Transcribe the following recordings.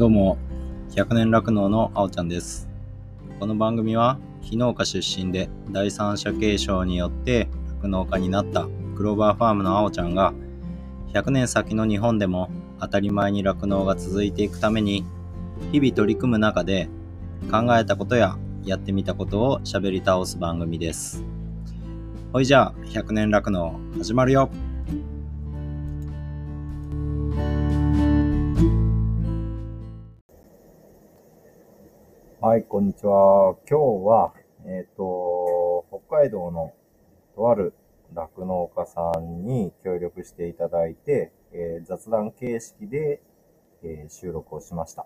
どうも、100年酪農のあおちゃんです。この番組は、非農家出身で第三者継承によって酪農家になったクローバーファームのあおちゃんが、100年先の日本でも当たり前に酪農が続いていくために、日々取り組む中で考えたことややってみたことを喋り倒す番組です。ほいじゃあ、100年酪農始まるよはい、こんにちは。今日は、えっ、と、北海道のとある酪農家さんに協力していただいて、えー雑談形式で、えー収録をしました。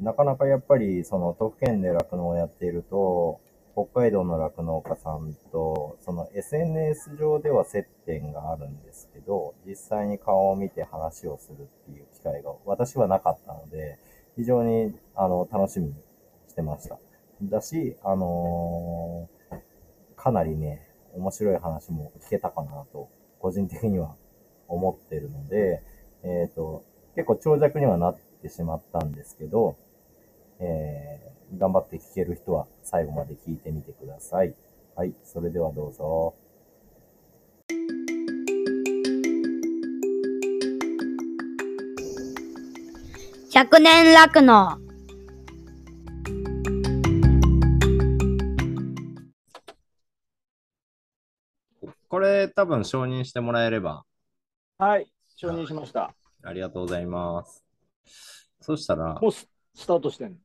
なかなかやっぱり、その都府県で酪農をやっていると、北海道の酪農家さんと、その SNS 上では接点があるんですけど、実際に顔を見て話をするっていう機会が私はなかったので、非常にあの楽しみにしてました。だし、あのーかなりね、面白い話も聞けたかなと、個人的には思ってるので、えっ、と、結構長尺にはなってしまったんですけど、えー頑張って聞ける人は最後まで聞いてみてください。はい、それではどうぞ。100年酪農れ多分承認してもらえればはい、承認しました。ありがとうございます。そしたら、もうススタートしてんの？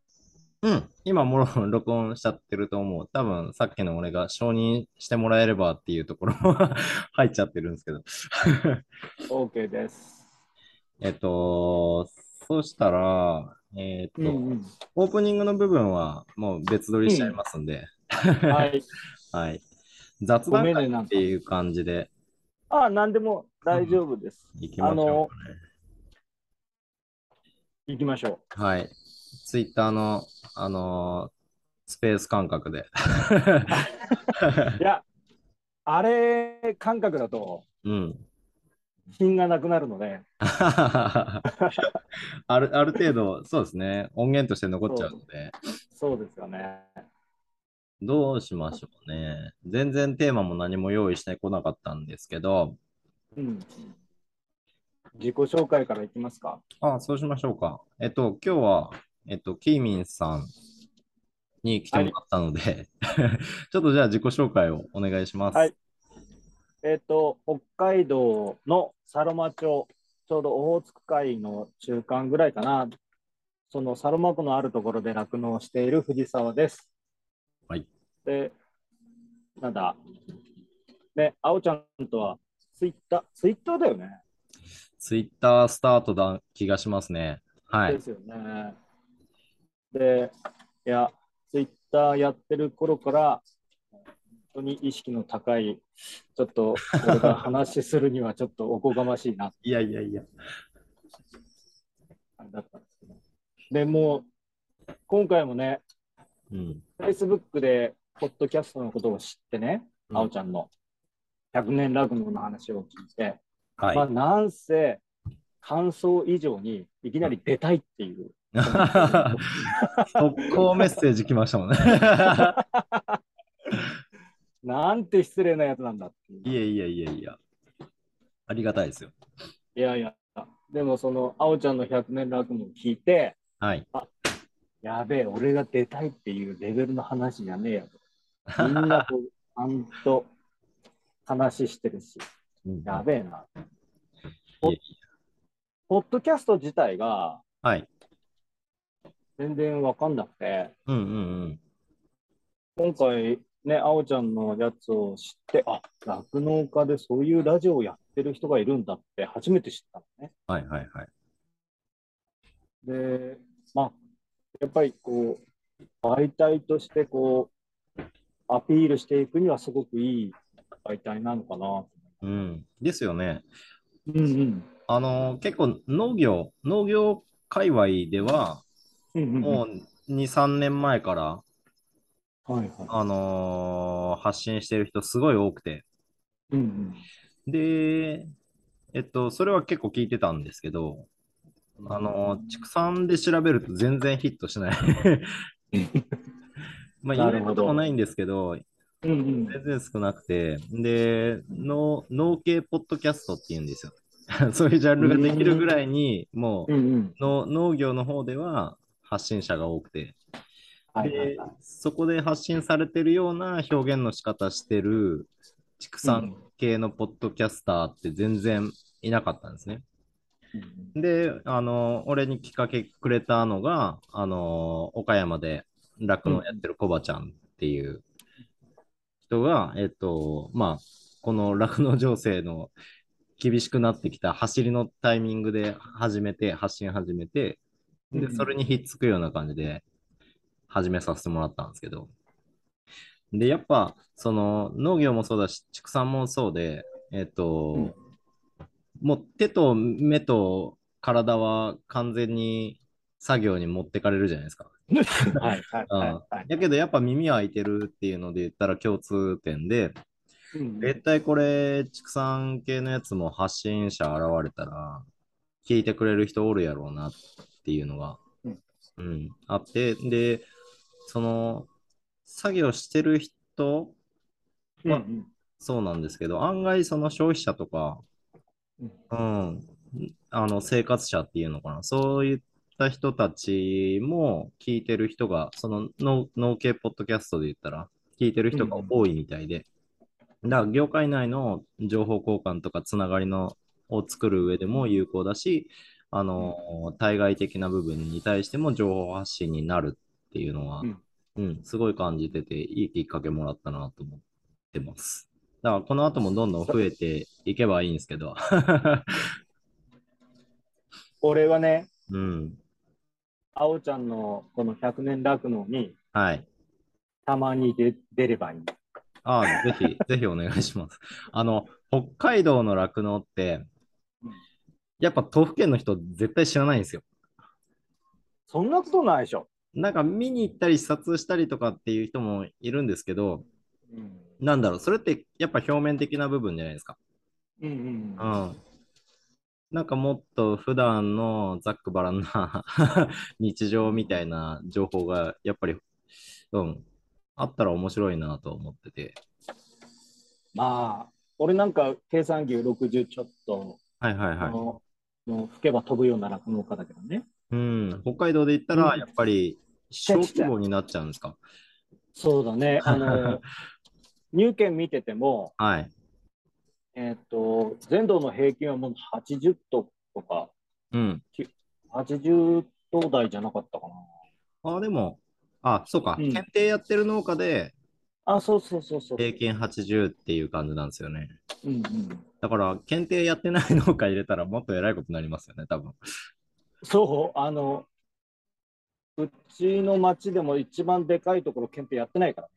うん、今もろ録音しちゃってると思う。多分さっきの俺が承認してもらえればっていうところ 入っちゃってるんですけど。OK です。えっと、そしたら、えっと、うんオープニングの部分はもう別撮りしちゃいますんで、うん、はい。はい。雑ご談会っていう感じであ、なんでも大丈夫です。いきましょうかね。行きましょはい。ツイッターの、あのースペース感覚で。う。いや、あれ感覚だとうん。品がなくなるので、ある、ある程度、そうですね。音源として残っちゃうので、そうですよね。どうしましょうね。全然テーマも何も用意してこなかったんですけど、うん。自己紹介からいきますか。あ、そうしましょうか。えっと、今日は、えっと、キーミンさんに来てもらったので、ちょっとじゃあ自己紹介をお願いします。はいえっ、と、北海道のサロマ町、ちょうどオホーツク海の中間ぐらいかな。そのサロマ湖のあるところで酪農をしている藤沢です。はい。で、なんだ。ね、あおちゃんとはツイッター、ツイッターだよね。ツイッタースタートだ気がしますね。はいで。すよね。で、いや、ツイッターやってる頃から、本当に意識の高い、ちょっと、これが話するにはちょっとおこがましいな いやいやいや。感じだったんですけど。でもう、今回もね、うん。Facebook で、ポッドキャストのことを知ってね、うんあおちゃんの100年ラグノの話を聞いて、はい。まあ、なんせ、感想以上にいきなり出たいっていう。速攻メッセージ来ましたもんね。なんて失礼なやつなんだっていう。いやいやいやいや。ありがたいですよ。いやいや、でもその、あおちゃんの100年落語を聞いて、はい。やべえ、俺が出たいっていうレベルの話じゃねえよと。みんなこう、ちゃんと話してるし、うんやべえな。ポッドキャスト自体がはい。全然わかんなくて、うんうんうん。今回ね、あおちゃんのやつを知って、あ、酪農家でそういうラジオをやってる人がいるんだって初めて知ったのね。はいはいはい。で、まあ、やっぱりこう、媒体としてこう、アピールしていくにはすごくいい媒体なのかな。うん。ですよね。うんうん。あの、結構農業、農業界隈では、うんうんうん、もう2、3年前から、はいはい。あのー発信してる人すごい多くて。うんうん。で、えっと、それは結構聞いてたんですけど、あの、畜産で調べると全然ヒットしない。まあ、言えることもないんですけど、うんうん。全然少なくて、で、農農系ポッドキャストっていうんですよ。そういうジャンルができるぐらいに、もううんうん。の農業の方では発信者が多くて、ではいはいはい。そこで発信されてるような表現の仕方してる畜産系のポッドキャスターって全然いなかったんですね。で、あの、俺にきっかけくれたのが、あの、岡山で酪農やってるコバちゃんっていう人が、えっと、まあ、この酪農情勢の厳しくなってきた走りのタイミングで始めて、発信始めて、で、うん。それにひっつくような感じで始めさせてもらったんですけど、で、やっぱ、その農業もそうだし、畜産もそうで、えっと、うんもう手と目と体は完全に作業に持ってかれるじゃないですか。だけどやっぱ耳は開いてるっていうので言ったら共通点で、うん絶対これ畜産系のやつも発信者現れたら聞いてくれる人おるやろうなっていうのが、うん。うんあって、で、その作業してる人うんうん。そうなんですけど、案外その消費者とか、うん、あの生活者っていうのかな、そういった人たちも聞いてる人が、その農農系ポッドキャストで言ったら、聞いてる人が多いみたいで、だから業界内の情報交換とかつながりのを作る上でも有効だし、あの、対外的な部分に対しても情報発信になるっていうのは、うん。うん、すごい感じてて、いいきっかけもらったなと思ってます。だからこの後もどんどん増えていけばいいんですけど。俺はね、うん。あおちゃんのこの100年酪農にはい。たまに出出ればいい。ああ、ぜひ、ぜひお願いします。あの、北海道の酪農ってうん、やっぱ都府県の人絶対知らないんですよ。そんなことないでしょ。なんか見に行ったり視察したりとかっていう人もいるんですけど、うんなんだろう、それってやっぱ表面的な部分じゃないですか。うんうんうん。なんかもっと普段のざっくばらんな 日常みたいな情報がやっぱり、うん、あったら面白いなと思ってて。まあ、俺なんか計算牛60ちょっと、はいはいはい。のもう吹けば飛ぶような酪農家だけどね。うん、北海道で言ったらうんやっぱり小規模になっちゃうんですか？そうだね。あの、入券見てても、はい。えっ、と、全道の平均はもう80頭とか、うん。80頭台じゃなかったかな。あ、でも、あ、そうか。うん検定やってる農家であ、そうそうそうそう。平均80っていう感じなんですよね。うんうん。だから、検定やってない農家入れたらもっと偉いことになりますよね、多分。そう、あの、うちの町でも一番でかいところ検定やってないから、あ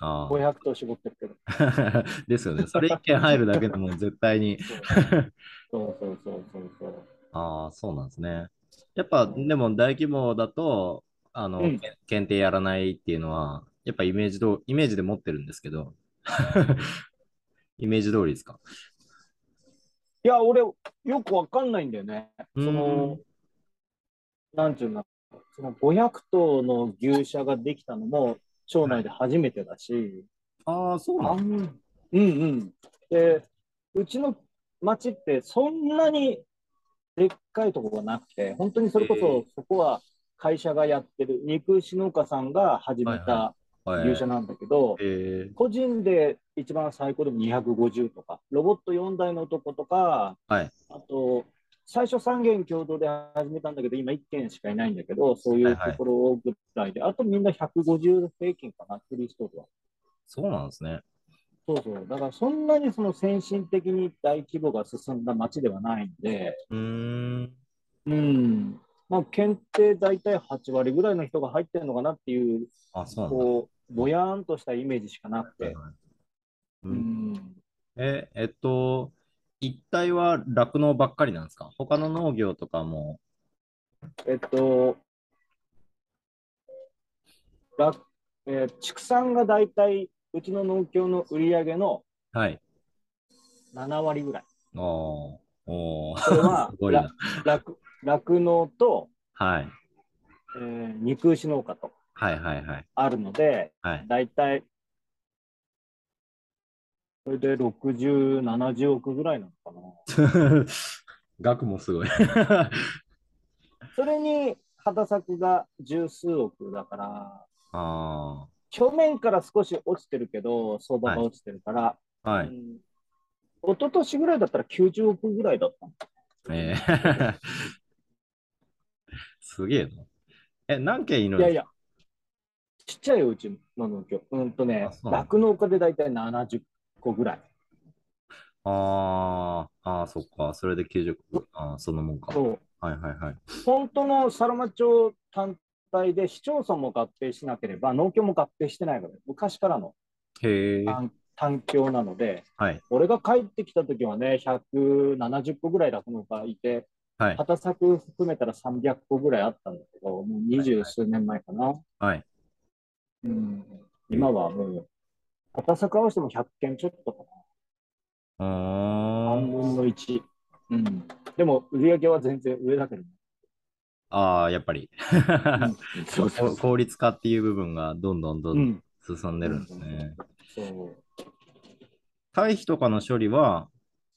あ。500頭絞ってるけど。ですよね。それ一件入るだけでも 絶対に。そうそうそうそうそう。ああ、そうなんですね。やっぱ、でも大規模だと、あの、うんけ検定やらないっていうのは、やっぱイメージどイメージで持ってるんですけど、イメージ通りですか？いや、俺、よくわかんないんだよね。うんその、なんていうんだその500頭の牛舎ができたのも、町内で初めてだし、ああ、そうなあんんうんうん。で、うちの町ってそんなにでっかいところがなくて、本当にそれこええそ、そこは会社がやってる、肉牛農家さんが始めはいたはい。牛舎なんだけど、えー、個人で一番最高でも250とか、ロボット4台の男とか、はい。あと、最初3軒共同で始めたんだけど、今1軒しかいないんだけど、そういうところぐらいで、あとみんな150平均かな、フリーストールは。そうなんですね。そうそう。だからそんなにその先進的に大規模が進んだ町ではないんで、うーん。うん。まあ、検定大体8割ぐらいの人が入ってるのかなっていう、あ、そう。こう、ぼやーんとしたイメージしかなくて。はいはいうんうん。え、えっと、一帯は酪農ばっかりなんですか？他の農業とかも。えっと、らえー畜産が大体うちの農協の売り上げのはい。7割ぐらい。ああ、おーそれは すごいな。酪酪農と、はい。えー肉牛農家とはいはいはい。あるので、はい。だいたい、それで60、70億ぐらいなのかな。額もすごい。それに、畑作が十数億だから、あ去年から少し落ちてるけど、相場が落ちてるから、あ。はい。うん一昨年ぐらいだったら90億ぐらいだったのえー すげえな。え、何件いるんですかいやいや、ちっちゃいようちの農協。うんとね酪農家でだいたい70個ぐらい。あーあー、そっか。それで90個。ああ、そのもんか。そう。はいはいはい。本当のサロマ町単体で市町村も合併しなければ農協も合併してないから、昔からのへえ。単単協なので、はい。俺が帰ってきた時はね、170個ぐらい酪農家いて、はい。畑作含めたら300個ぐらいあったんだけど、もう二十数年前かな。はい。うん、今はもう、畑作合わせても100件ちょっとかな。3ん。分の1。うん。でも、売り上げは全然上だけどね。ああ、やっぱり。うんそうそうこそ効率化っていう部分がどんどんどう。うんどんん。進んでるんですね。そう。堆肥とかの処理は、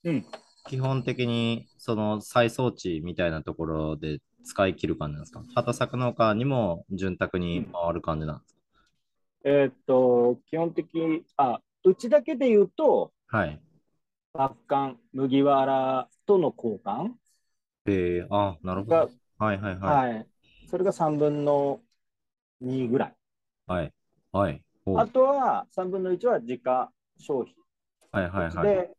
うん。基本的にその再装置みたいなところで使い切る感じなんですか？畑作農家にも潤沢に回る感じなんですえーっと、基本的、あ、うちだけで言うと、かはい。バッカン、麦わらとの交換えー、あなるほがど。、はいはいはい。はい。それが3分の2ぐらい。はい。はい。おあとは3分の1は自家消費。はいはいはい。で、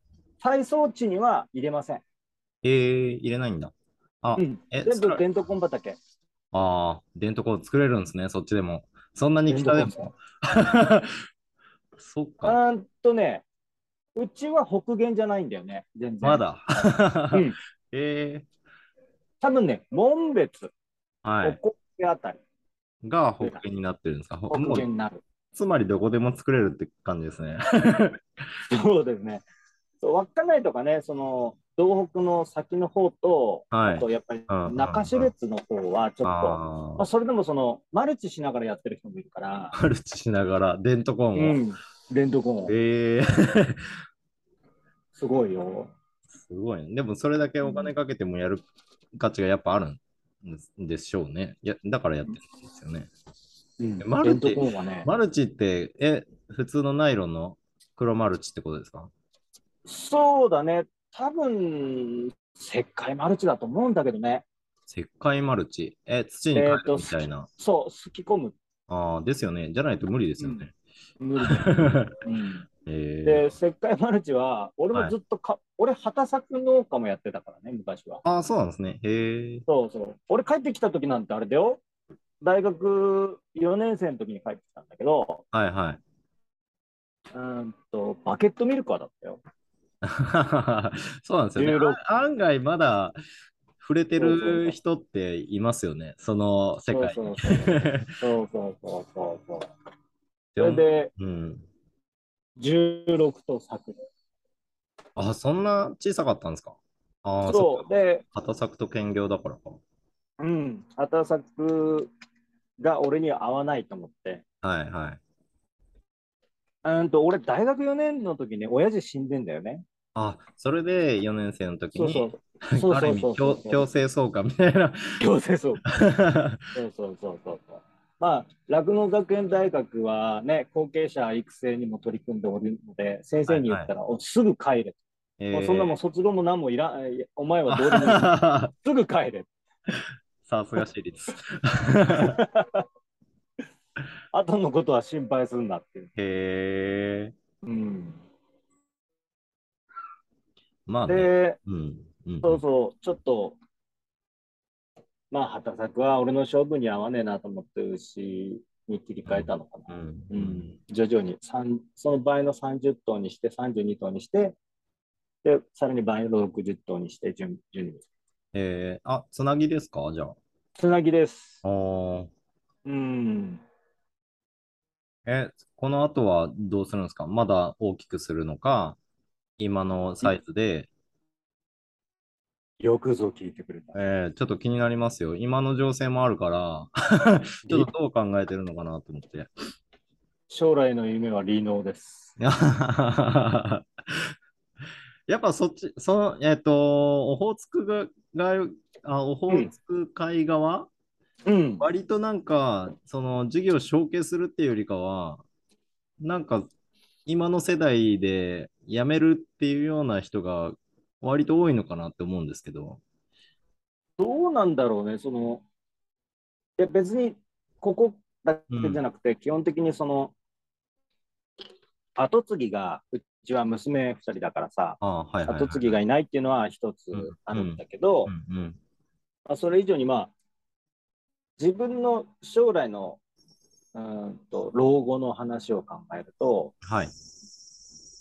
再装置には入れません。えー、入れないんだ。あ、うん、え、全部デントコン畑。ああ、電ントコン作れるんですね、そっちでも。そんなに北で電動も。そっうか、ーんとね、うちは北限じゃないんだよね、全然。ま。だ。うん え多分ね、門別、ー、はい。おこげあたり、が北限になってるんですか？ほ北限になる。つまりどこでも作れるって感じですね。そうですね。そう稚内とかね、その、道北の先の方と、はい。あとやっぱり中標津の方はちょっと、あまあ、それでもその、マルチしながらやってる人もいるから、あ、マルチしながら、デントコンを。うん、レントコンを、えー、すごいよ。すごいね。でもそれだけお金かけてもやる価値がやっぱあるんでしょうね。やだからやってるんですよね。うん、マルチね、マルチって、え、普通のナイロンの黒マルチってことですか？そうだね、多分石灰マルチだと思うんだけどね。石灰マルチ？え、土に変えるみたいな？そう、すき込む。ああ、ですよね。じゃないと無理ですよね。無理だようん、えー、で、石灰マルチは、俺もずっとか、俺、畑作農家もやってたからね、昔は。ああ、そうなんですね。へえ。そうそう。俺帰ってきた時なんてあれだよ。大学4年生の時に帰ってきたんだけど、はいはい。うーんと、バケットミルカーだったよ。そうなんですよね。16あ案外まだ触れてる人っていますよね。その世界に。そうそうそうそうそう それで、うん。16と作。あ、そんな小さかったんですか？ああ、そう。う。で、畑作と兼業だからか。うん、畑作が俺には合わないと思って。はいはい。うーんと、俺、大学4年の時に親父死んでんだよね。あ、それで4年生の時に、そうそう。そうある意味そうそう強強制送還みたいな。強制そう。そ うそうそうそうそう。まあ、酪農学園大学はね、後継者育成にも取り組んでおるので、先生に言ったら、おすぐ帰れ。えもうそんなもん卒業も何もいらん、お前はどうでもいい。ー すぐ帰れ。さすが私立。後のことは心配するなっていう。へえ。うん、まあね。で、うん。うん、そうそう、ちょっと、まあ、畑作は俺の勝負に合わねえなと思って牛に切り替えたのかな。うん。ううんん。徐々に三その倍の30頭にして32頭にしてでさらに倍の60頭にして順順にえー、あ、つなぎですか？じゃあ。つなぎですあーうんえ、この後はどうするんですか？まだ大きくするのか、今のサイズで、よくぞ聞いてくれた。えーちょっと気になりますよ。今の情勢もあるから、ちょっとどう考えてるのかなと思って。将来の夢は離農です。やっぱそっち、その、えっ、と、オホーツクが、があオホーツク海側、うん。割となんか、その事業を承継するっていうよりかは、なんか、今の世代で辞めるっていうような人が割と多いのかなって思うんですけど。どうなんだろうね、その、いや別にここだけじゃなくて、基本的にその、後継ぎが、うちは娘2人だからさ、ああ、はいはい、はい。後継ぎがいないっていうのは一つあるんだけど、うんうん。まあ、それ以上にまあ、自分の将来のうーんと老後の話を考えると、はい。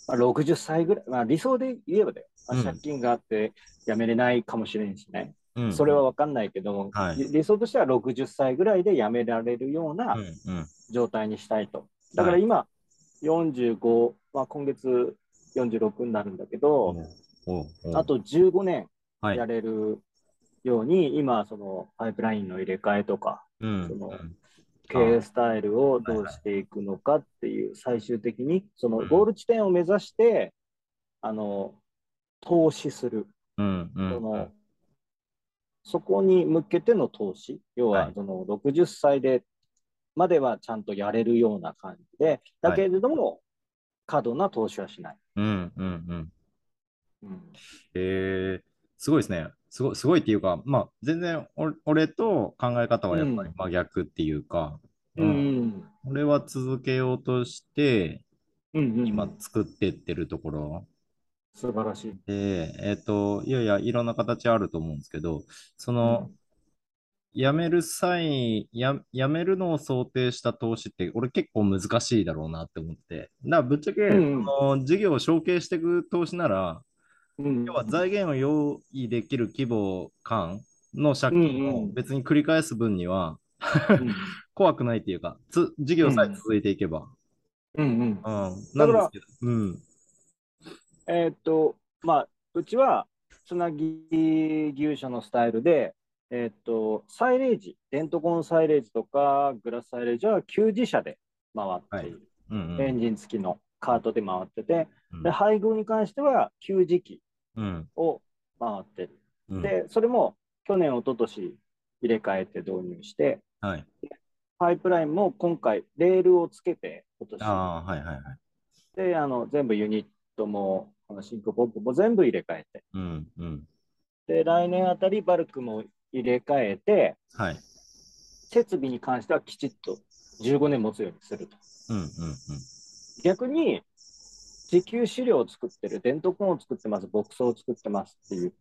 まあ、60歳ぐらい、まあ、理想で言えばだよ、まあうん。借金があって辞めれないかもしれんしね、うん。それは分かんないけども、はい。り理想としては60歳ぐらいで辞められるような。状態にしたいと。だから今、45、まあ、今月46になるんだけど、あと15年はい。やれるように、今、そのパイプラインの入れ替えとか、うんそのうん経営スタイルをどうしていくのかっていう、最終的にそのうん。ゴール地点を目指して、あの投資する、うんうんそのそこに向けての投資、要ははい。その60歳でまではちゃんとやれるような感じで、だけれども、過度な投資はしない。うんうんうん。うん。えー、すごいですね。すごい、すごいっていうか、まあ、全然お俺と考え方はやっぱり真逆っていうか、うん。うん俺は続けようとして、うんうん今作ってってるところ。素晴らしい。で、えっ、と、いやいや、いろんな形あると思うんですけど、その、辞める際、や辞めるのを想定した投資って、俺結構難しいだろうなって思って。だからぶっちゃけ、うんの事業を承継していく投資なら、うん要は財源を用意できる規模感の借金をうんうん別に繰り返す分にはうん 怖くないっていうか、つ事業さえ続いていけば。うんうんうん。なんですけど、うん。えーっと、まあ、うちはつなぎ牛舎のスタイルで、えーっと、サイレージ、デントコンサイレージとかグラスサイレージは給自社で回っている。うんエンジン付きのカートで回ってて、うんで配合に関しては給自機うん。を回ってる。うん。で、それも去年、一昨年入れ替えて導入して、はい。パイプラインも今回、レールをつけて、今年ああ、はいはいはい。であの全部ユニットも、あのシンクポンプも全部入れ替えて、うん。うん。で、来年あたりバルクも入れ替えて、はい。設備に関してはきちっと15年持つようにすると。うん。うん。逆に、自給飼料を作ってる、伝統コーンを作ってます、牧草を作ってますっていう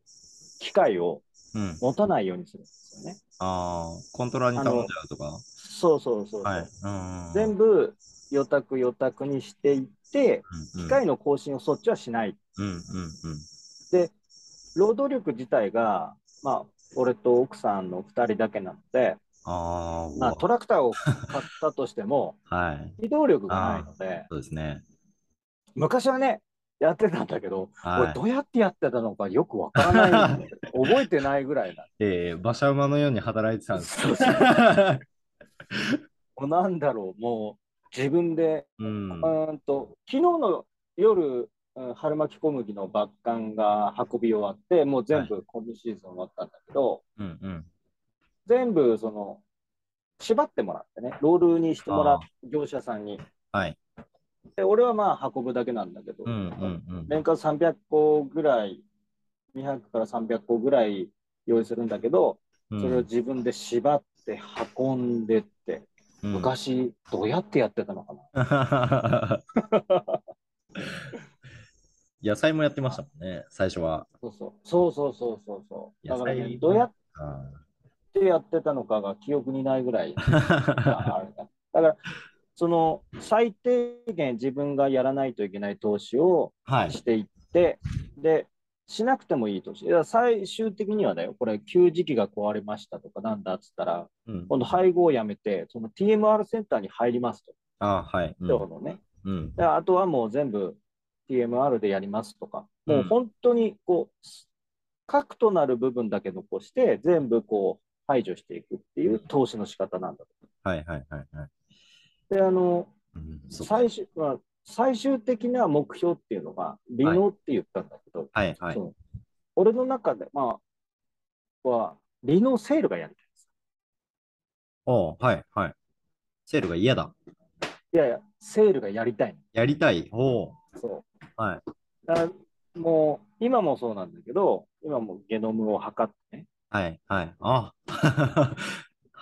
機械をうん。うん。持たないようにするんですよね。ああ、コントローラーに頼んじゃうとか。そうそうそうそう。はい。うん。全部、予託予託にしていって、うん、機械の更新をそっちはしない。うん。うん。うん。労働力自体が、まあ、俺と奥さんの2人だけなので、ああ、まあ、トラクターを買ったとしても、はい。機動力がないので、そうですね。昔はね、やってたんだけど、はい。俺どうやってやってたのかよくわからない 覚えてないぐらいだ。ええ馬車馬のように働いてたんです。もうなんだろう、もう自分で、うん。うーんと昨日の夜、うん春巻き小麦のバッカンが運び終わって、もう全部今シーズン終わったんだけど、うん。うん。全部その縛ってもらってね、ロールにしてもらう業者さんに。はい。で俺はまあ運ぶだけなんだけど、うん。うん。うん。年間300個ぐらい、200から300個ぐらい用意するんだけど、うんそれを自分で縛って運んでって、うん昔どうやってやってたのかな？野菜もやってましたもんね、最初は。そうそうそうそうそうそう。だから、ね、どうやっあてやってたのかが記憶にないぐらい だから、その最低限自分がやらないといけない投資をはい。していって、で、しなくてもいい投資。最終的にはだよ、これ、給時期が壊れましたとかなんだっつったら、うん、今度配合をやめて、その TMR センターに入りますと。あーはい。うんってことね。うん。であとはもう全部 TMR でやりますとか、うんもう本当にこう、核となる部分だけ残して、全部こう排除していくっていう投資の仕方なんだと。はいはいはいはい。で、あの、うん、最終、まあ、最終的な目標っていうのが、利能って言ったんだけど、はいはい。そう俺の中で、まあ、は、利能セールがやりたいです。おうはいはい。セールが嫌だ。いやいや、セールがやりたいやりたい。お。そう。はい。だもう、今もそうなんだけど、今もゲノムを測ってね、はいはい。あ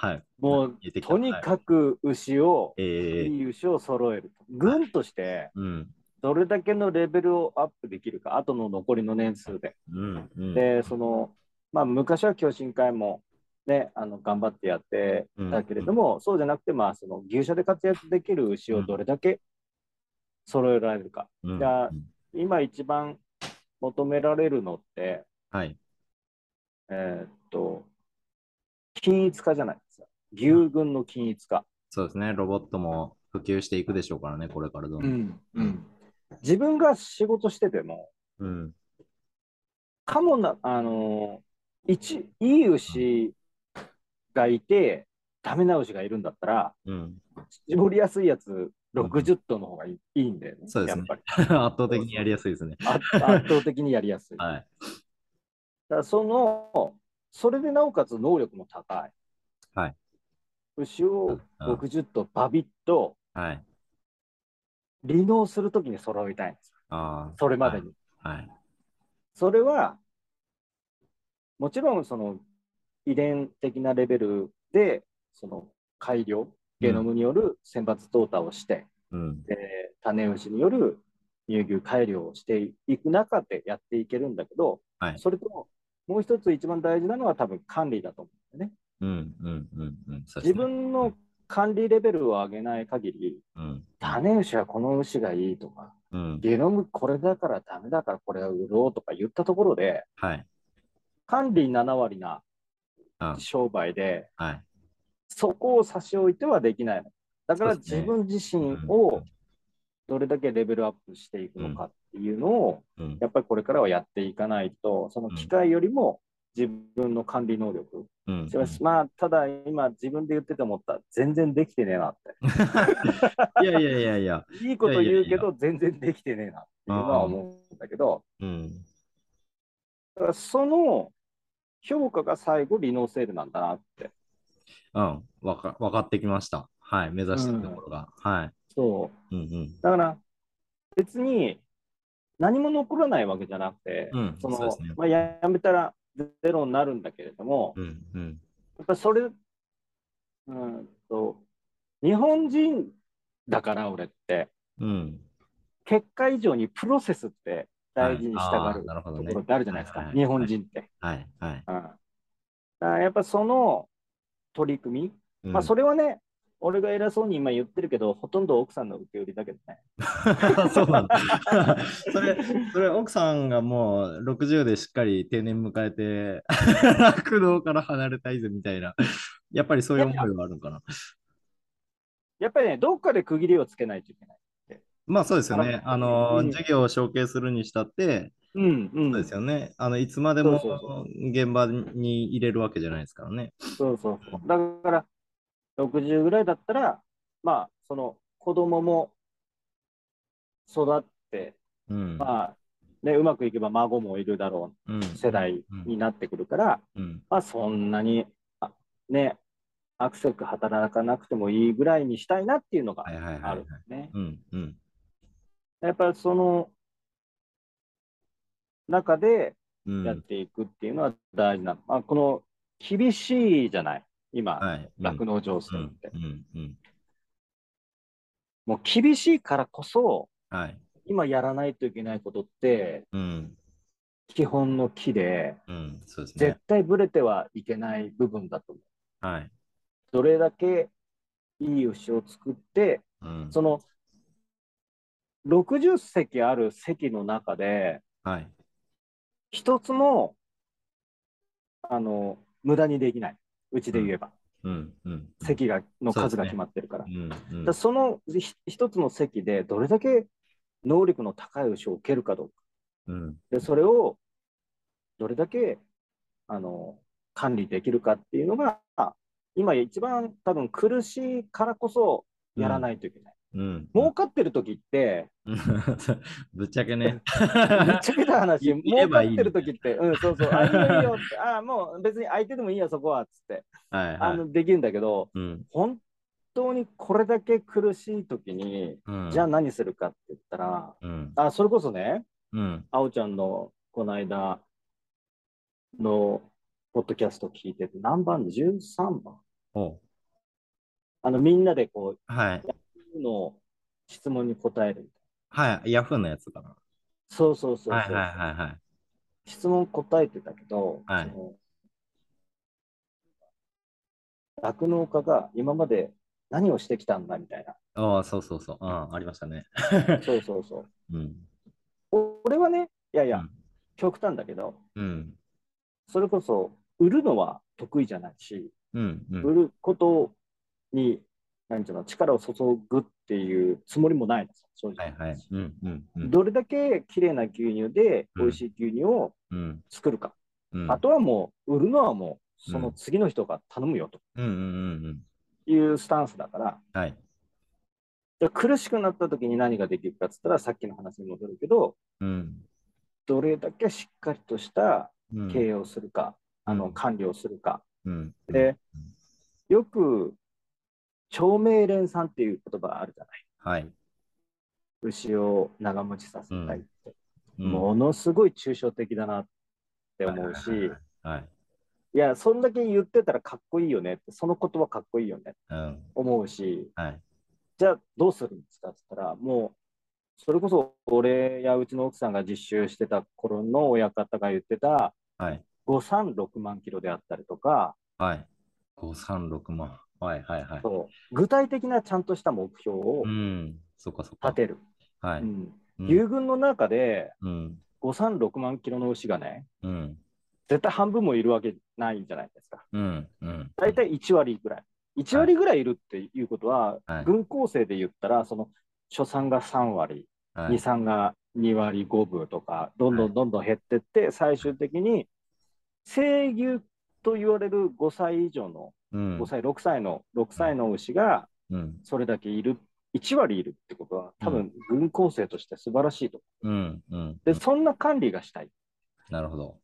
はい。もうとにかく牛を、ええいい牛を揃えると。軍として、うん。どれだけのレベルをアップできるか、後の残りの年数で。うん。うん。で、その、まあ、昔は共進会も、ね、あの頑張ってやってたけれども、そうじゃなくて、まあ、その牛舎で活躍できる牛をどれだけ揃えられるか。うんじゃあうん今一番求められるのって、はい。えーっと、均一化じゃない。牛群の均一化。そうですね。ロボットも普及していくでしょうからね、これからどんどん。んうん自分が仕事してても、うん。かもな、あのー一、いい牛がいて、ダメな牛がいるんだったら、うん。絞りやすいやつ60頭の方がいい,、んだよね。そうですねやっぱり。圧倒的にやりやすいですね。あ圧倒的にやりやすい。だかはい。らその、それでなおかつ能力も高い。はい。牛をうん60頭バビッとはい。離農するときに揃えたいんです。ああ。それまでに。はい。それは、もちろんその遺伝的なレベルで、その改良、ゲノムによる選抜淘汰をして、うん。で種牛による乳牛改良をしていく中でやっていけるんだけど、はいそれともう一つ一番大事なのは多分管理だと思うんだよね。うん。うん。うん。うん。そうです自ね分の管理レベルを上げない限り、うん。種牛はこの牛がいいとか、うん。ゲノムこれだからダメだからこれは売ろうとか言ったところで、はい。管理7割なあ商売で、はい。そこを差し置いてはできないの。だから自分自身うんをどれだけレベルアップしていくのかっていうのを、うん。やっぱりこれからはやっていかないと、その機械よりも自分の管理能力。うん。まあ、ただ今自分で言ってて思った、全然できてねえなって。いやいやいやいや。いいこと言うけど、全然できてねえなっていうのは思うんだけど、うん。だからその評価が最後、リノーセールなんだなって。うん。わか、わかってきました。はい。目指してるところが。はい。そう。うんうん。だから、別に何も残らないわけじゃなくて、うんそのまあ、やめたらゼロになるんだけれども、うんうん。やっぱそれ、うんと、日本人だから俺って、うん。結果以上にプロセスって大事にしたがるところってあるじゃないですか、はいはい日本人って。はい。はい。うん、だからやっぱその取り組み、うんまあそれはね、俺が偉そうに今言ってるけど、ほとんど奥さんの受け売りだけどね。そうなんだ。それ、それ奥さんがもう60でしっかり定年迎えて、酪農から離れたいぜみたいな、やっぱりそういう思いはあるのかな。やっぱりね、どっかで区切りをつけないといけない。まあそうですよね。あの、うん事業を承継するにしたって、うんうん。そうですよね。あの、いつまでも現場に入れるわけじゃないですからね。そうそうそう。だから、60ぐらいだったら、まあ、その子供も育って、うん。まあ、ね、うまくいけば孫もいるだろうんう世代になってくるから、うん。まあ、そんなに、あね、アクセク働かなくてもいいぐらいにしたいなっていうのがあるはい。んですね。うん。うん。やっぱりその中でうん。やっていくっていうのは大事なの。まあ、この厳しいじゃない、今、はい。酪農情勢うんって。もう厳しいからこそ、はい。今やらないといけないことって、うん。基本の木で、うん。です絶ね。対ブレてはいけない部分だと思う。はい。どれだけいい牛を作って、うん。その60席ある席の中で、はい。一つもあの無駄にできない。うちで言えば、うん。うん。席がの数が決まってるから。うん。うんだそのひ一つの席でどれだけ能力の高い牛を受けるかどうか。うん。で、それをどれだけあの管理できるかっていうのが、今一番多分苦しいからこそやらないといけない。うん。儲かってる時って、ぶっちゃけね。ぶっちゃけた話、儲かってる時って、うん、そうそう、あ、いいよいいよって、あ、もう別に相手でもいいよ、そこは、つって、はいはい。あの、できるんだけど、うん。本当にこれだけ苦しい時に、うん。じゃあ何するかって言ったら、うん。あ、それこそね、うん。あおちゃんのこの間のポッドキャスト聞いてて、何番 ?13 番あの、みんなでこはい。う、の質問に答えるみたいはい。ヤフーのやつかな。な。そうそうそうそう。はいはいはいはい。質問答えてたけど、はい酪農家が今まで何をしてきたんだみたいな。ああ、そうそうそう。うん、ありましたね。そうそうそう。うん。俺はね、いやいや、うん極端だけど、うん。それこそ売るのは得意じゃないし、うん。うん。売ることに、なんていうの、力を注ぐっていうつもりもないんですよ、正直。はいはい。うん。うん。うん。どれだけ綺麗な牛乳でうん美味しい牛乳をうん。作るか。うん。あとはもう、売るのはもう、その次の人が頼むよとうん。うん。うん。いうスタンスだから、はい。で苦しくなった時に何ができるかっつったら、さっきの話に戻るけど、うん。どれだけしっかりとしたうん。経営をするか、あの管理をするか。うん。で、よく、長命連産っていう言葉あるじゃない？はい。牛を長持ちさせたいって。うんものすごい抽象的だなって思うし、いはい。や、そんだけ言ってたらかっこいいよねって、その言葉かっこいいよねってうん。思うし、はい。じゃあどうするんですか？って言ったら、もう、それこそ俺やうちの奥さんが実習してた頃の親方が言ってた、はい。5、3、6万キロであったりとか、はい。536万。はいはいはい。そう具体的なちゃんとした目標をうん。そっかそっか。立てる。はい。うんうん牛群の中でうん。5、3、6万キロの牛がね、うん。絶対半分もいるわけないんじゃないですか。うん。うん。大体1割ぐらい。1割ぐらいいるっていうことは、はい軍構成で言ったら、その初産が3割、はい2、3が2割5分とか、どんどんどんどん減ってって、最終的に生牛と言われる5歳以上の、うん5歳、6歳の、6歳の牛がうん。それだけいる、1割いるってことは、多分軍構成として素晴らしいと。うん。うん。で、そんな管理がしたい。なるほど。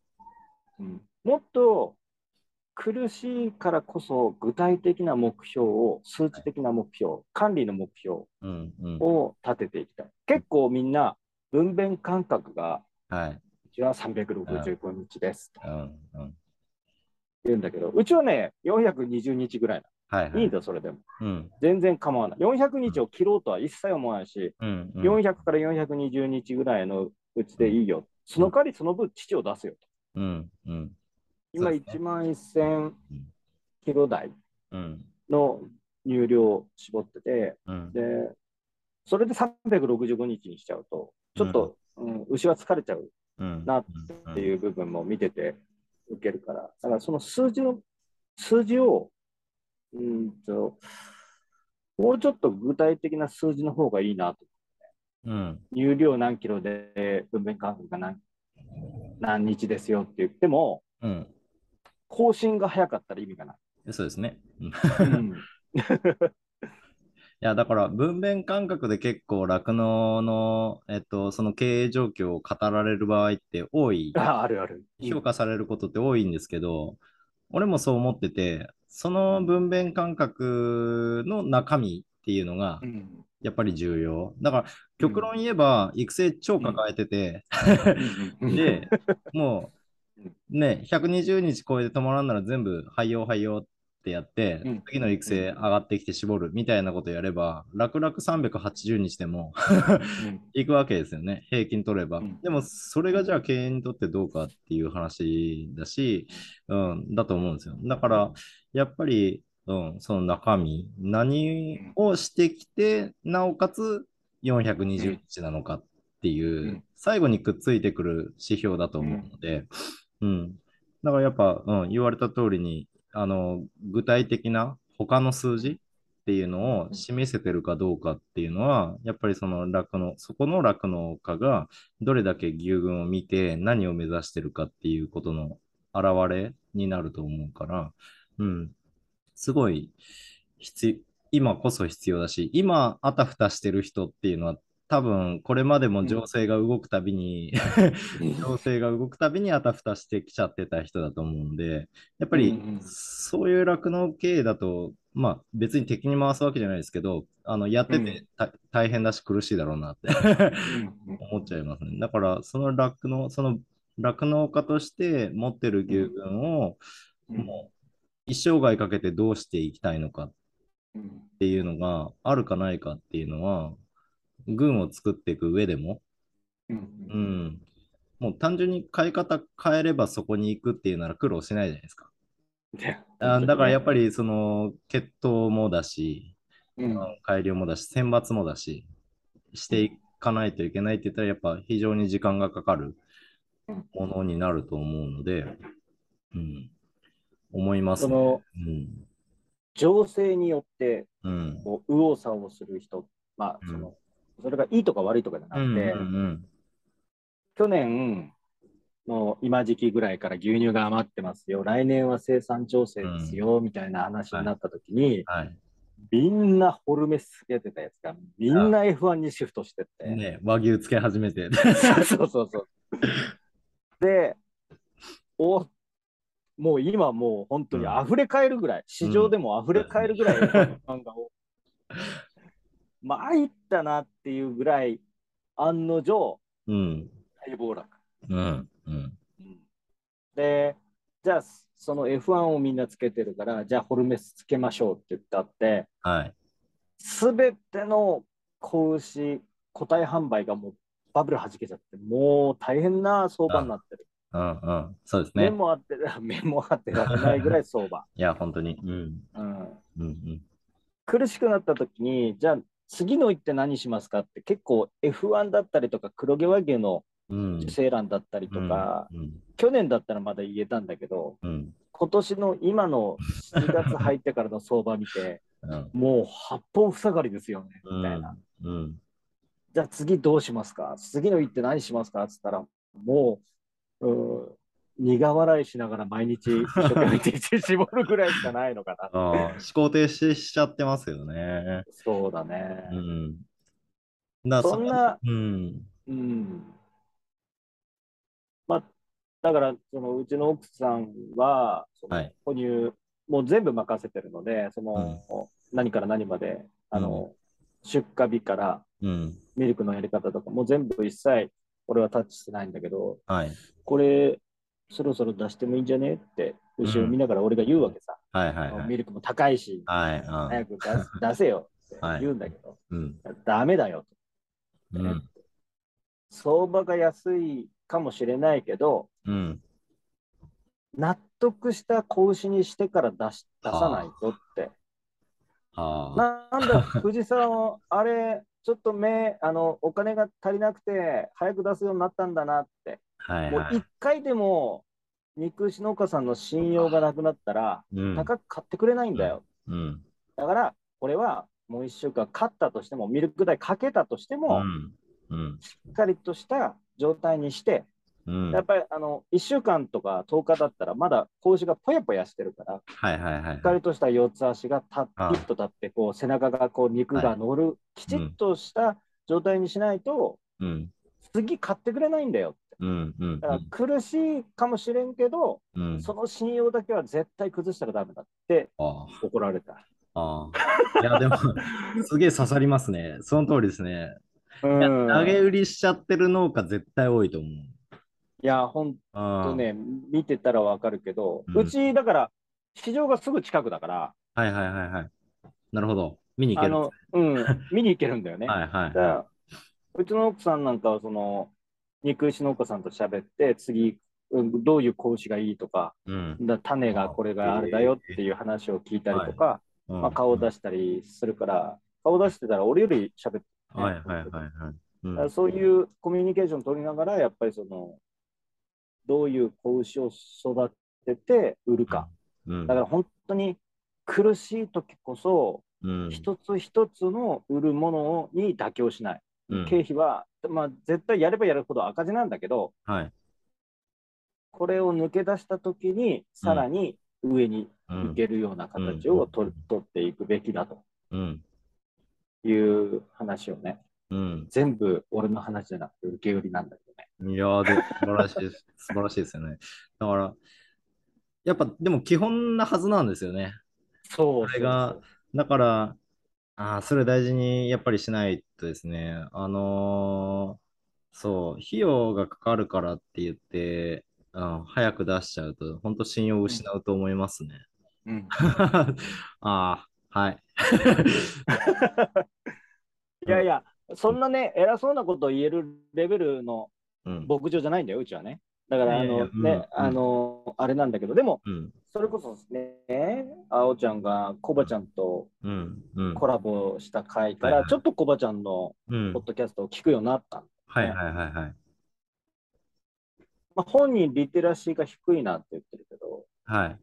うんもっと苦しいからこそ具体的な目標を、数値的な目標、管理の目標うん。うん。を立てていきたい。結構みんな分娩間隔が、はい。うちは365日ですってうん。うん。言うんだけど、うちはね、420日ぐらいなの。いいはいはい。んだ、それでも。うん。全然構わない。400日を切ろうとは一切思わないし、うん。うん400から420日ぐらいのうちでいいよ。その代わりその分父を出すよと。うん。うん。今そうですね1万1000キロ台うん。の乳量を絞ってて、うん。で、それで365日にしちゃうと、ちょっと、うん牛は疲れちゃううん。なっていう部分も見てて受けるから、だからその数字の、数字を、うんと、もうちょっと具体的な数字の方がいいなと。うん。乳量何キロで分娩間隔が何何日ですよって言っても、うん。更新が早かったら意味がない。そうですね。うん いうんや、だから、分娩感覚で結構、酪農の、えっと、その経営状況を語られる場合って多い、ああるある。評価されることって多いんですけど、俺もそう思ってて、その分娩感覚の中身っていうのがう、ん。やっぱり重要。だから、極論言えば、育成超抱えてて、うん。で、もう、ね、120日超えて止まらんなら全部、はいよ、はいよってやって、うん。次の育成上がってきて絞るみたいなことやれば、楽々380日でもうん。行くわけですよね、平均取れば。うん。でも、それがじゃあ経営にとってどうかっていう話だし、うん、だと思うんですよ。だから、やっぱり、うん、その中身、何をしてきて、なおかつ420日なのかっていう、うん。最後にくっついてくる指標だと思うので、うん。だからやっぱ、うん、言われた通りに、あの、具体的な他の数字っていうのを示せてるかどうかっていうのは、やっぱりその酪農、そこの酪農家がどれだけ牛群を見て何を目指してるかっていうことの表れになると思うから、うん、すごい必今こそ必要だし、今あたふたしてる人っていうのは多分これまでも情勢が動くたびに、情勢が動くたびにあたふたしてきちゃってた人だと思うんで、やっぱりうんうんそういう酪農経営だと、まあ別に敵に回すわけじゃないですけど、あのやっててた大変だし苦しいだろうなって思っちゃいますね。だからその酪農、その酪農家として持ってる牛群をもう一生涯かけてどうしていきたいのかっていうのがあるかないかっていうのは、軍を作っていく上でも、うん、もう単純に買い方変えればそこに行くっていうなら苦労しないじゃないですか。あだからやっぱりその血統もだし、うん。改良もだし、選抜もだし、していかないといけないって言ったらやっぱ非常に時間がかかるものになると思うので、うん、思いますね。そのうん、情勢によってうん、こう右往左往する人、まあそのそれがいいとか悪いとかじゃなうん、くて、うん、去年の今時期ぐらいから牛乳が余ってますよ、来年は生産調整ですよ、みたいな話になった時に、はい。みんなホルメスつけてたやつが、みんな F1 にシフトしてって。ね、和牛つけ始めて。そうそうそう。で、おもう今もう本当に溢れ返るぐらい、市場でも溢れ返るぐらい F1 漫画を。参ったなっていうぐらい、案の定、うん、大暴落。うん、うん、で、じゃあ、その F1 をみんなつけてるから、じゃあホルメスつけましょうって言ったって、はい。すべての子牛、個体販売がもうバブル弾けちゃって、もう大変な相場になってる。うん、うん、そうですね。目もあって、目もあってられないぐらい相場。いや、本当に。うん、うん、うん、うん。苦しくなった時に、じゃあ次の一手何しますかって結構 F1 だったりとか黒毛和牛のうん、受精卵だったりとか、うん、去年だったらまだ言えたんだけど、うん、今年の今の7月入ってからの相場見て、うん、もう八方塞がりですよね、みたいな。うん、じゃあ次どうしますか？次の一手何しますか？っつったら、もう、うん苦笑いしながら毎日一生懸命手絞るぐらいしかないのかな。思考停止しちゃってますよね。そうだね。うん。だそんな、うん、うん。まあ、だから、そのうちの奥さんは、そのはい哺乳、もう全部任せてるので、その、何から何まで、あの、出荷日からうん、ミルクのやり方とか、もう全部一切、俺はタッチしてないんだけど、はい、これ、そろそろ出してもいいんじゃね？って、後ろ見ながら俺が言うわけさ。はい、はい、はい。ミルクも高いし、はい、あ早く出す出せよってはい言うんだけど、うん、ダメだよと。うん、相場が安いかもしれないけど、うん、納得した子牛にしてから出し出さないとって。ああ、なんだ、藤さんは、あれ、ちょっと目、あの、お金が足りなくて、早く出すようになったんだなって。はい、もうはい一。回でも、肉牛農家さんの信用がなくなったら、うん、高く買ってくれないんだよ。うん、だから、これはもう一週間勝ったとしても、ミルク代かけたとしてうも、ん、うん、しっかりとした状態にして、うん。やっぱりあの1週間とか10日だったら、まだ子牛がぽやぽやしてるから、はい、はい、はいしっ。かりとした四つ足がたああピッと立って、こう背中がこう肉が乗る、きちっとした状態にしないと、うん、次買ってくれないんだようん、うん、だから苦しいかもしれんけど、うん。その信用だけは絶対崩したらダメだってあ怒られた。あ、ああ。いや、でも、すげえ刺さりますね。その通りですね。うん投げ売りしちゃってる農家絶対多いと思う。いや、ほんあとね、見てたらわかるけど、うんうちだから、市場がすぐ近くだから、あ。はいはいはいはい。なるほど。見に行ける。あの、うん、見に行けるんだよね。はいはいはうちの奥さんなんかは、その、肉牛農家さんと喋って、次、うんどういう子牛がいいとか、い。うん。だ種がこれがあれだよっていう話を聞いたりとか、うんまあ、顔を出したりするから、顔出してたら俺より喋って、はいはいはいはい。そういうコミュニケーション取りながら、やっぱりその、どういう子牛を育てて売るか。うんだから本当に苦しい時こそ、うん。一つ一つの売るものに妥協しない。うん経費は、まあ、絶対やればやるほど赤字なんだけど、はい。これを抜け出したときに、さらに上にうん行けるような形を取,、取っていくべきだとうん。いう話をね、うん。全部俺の話じゃなくて受け売りなんだけどね。いやーで、素晴らしいです。素晴らしいですよね。だから、やっぱ、でも基本なはずなんですよね。そうそれがだから、ああ、それ大事にやっぱりしないとですね、あのーそう、費用がかかるからって言って、うん、早く出しちゃうと、本当信用を失うと思いますね。うん、ああ、はい。いやいや、そんなね、偉そうなことを言えるレベルのうん。牧場じゃないんだよ、うちはね。だから、あの、ね、あの、あれなんだけど、でも、うん。それこそですね、あおちゃんがコバちゃんと。コラボした回から、ちょっとコバちゃんのうんポッ。ドキャストを聞くようになった。はいはいはいはい。まあ、本人リテラシーが低いなって言ってるけど、はい。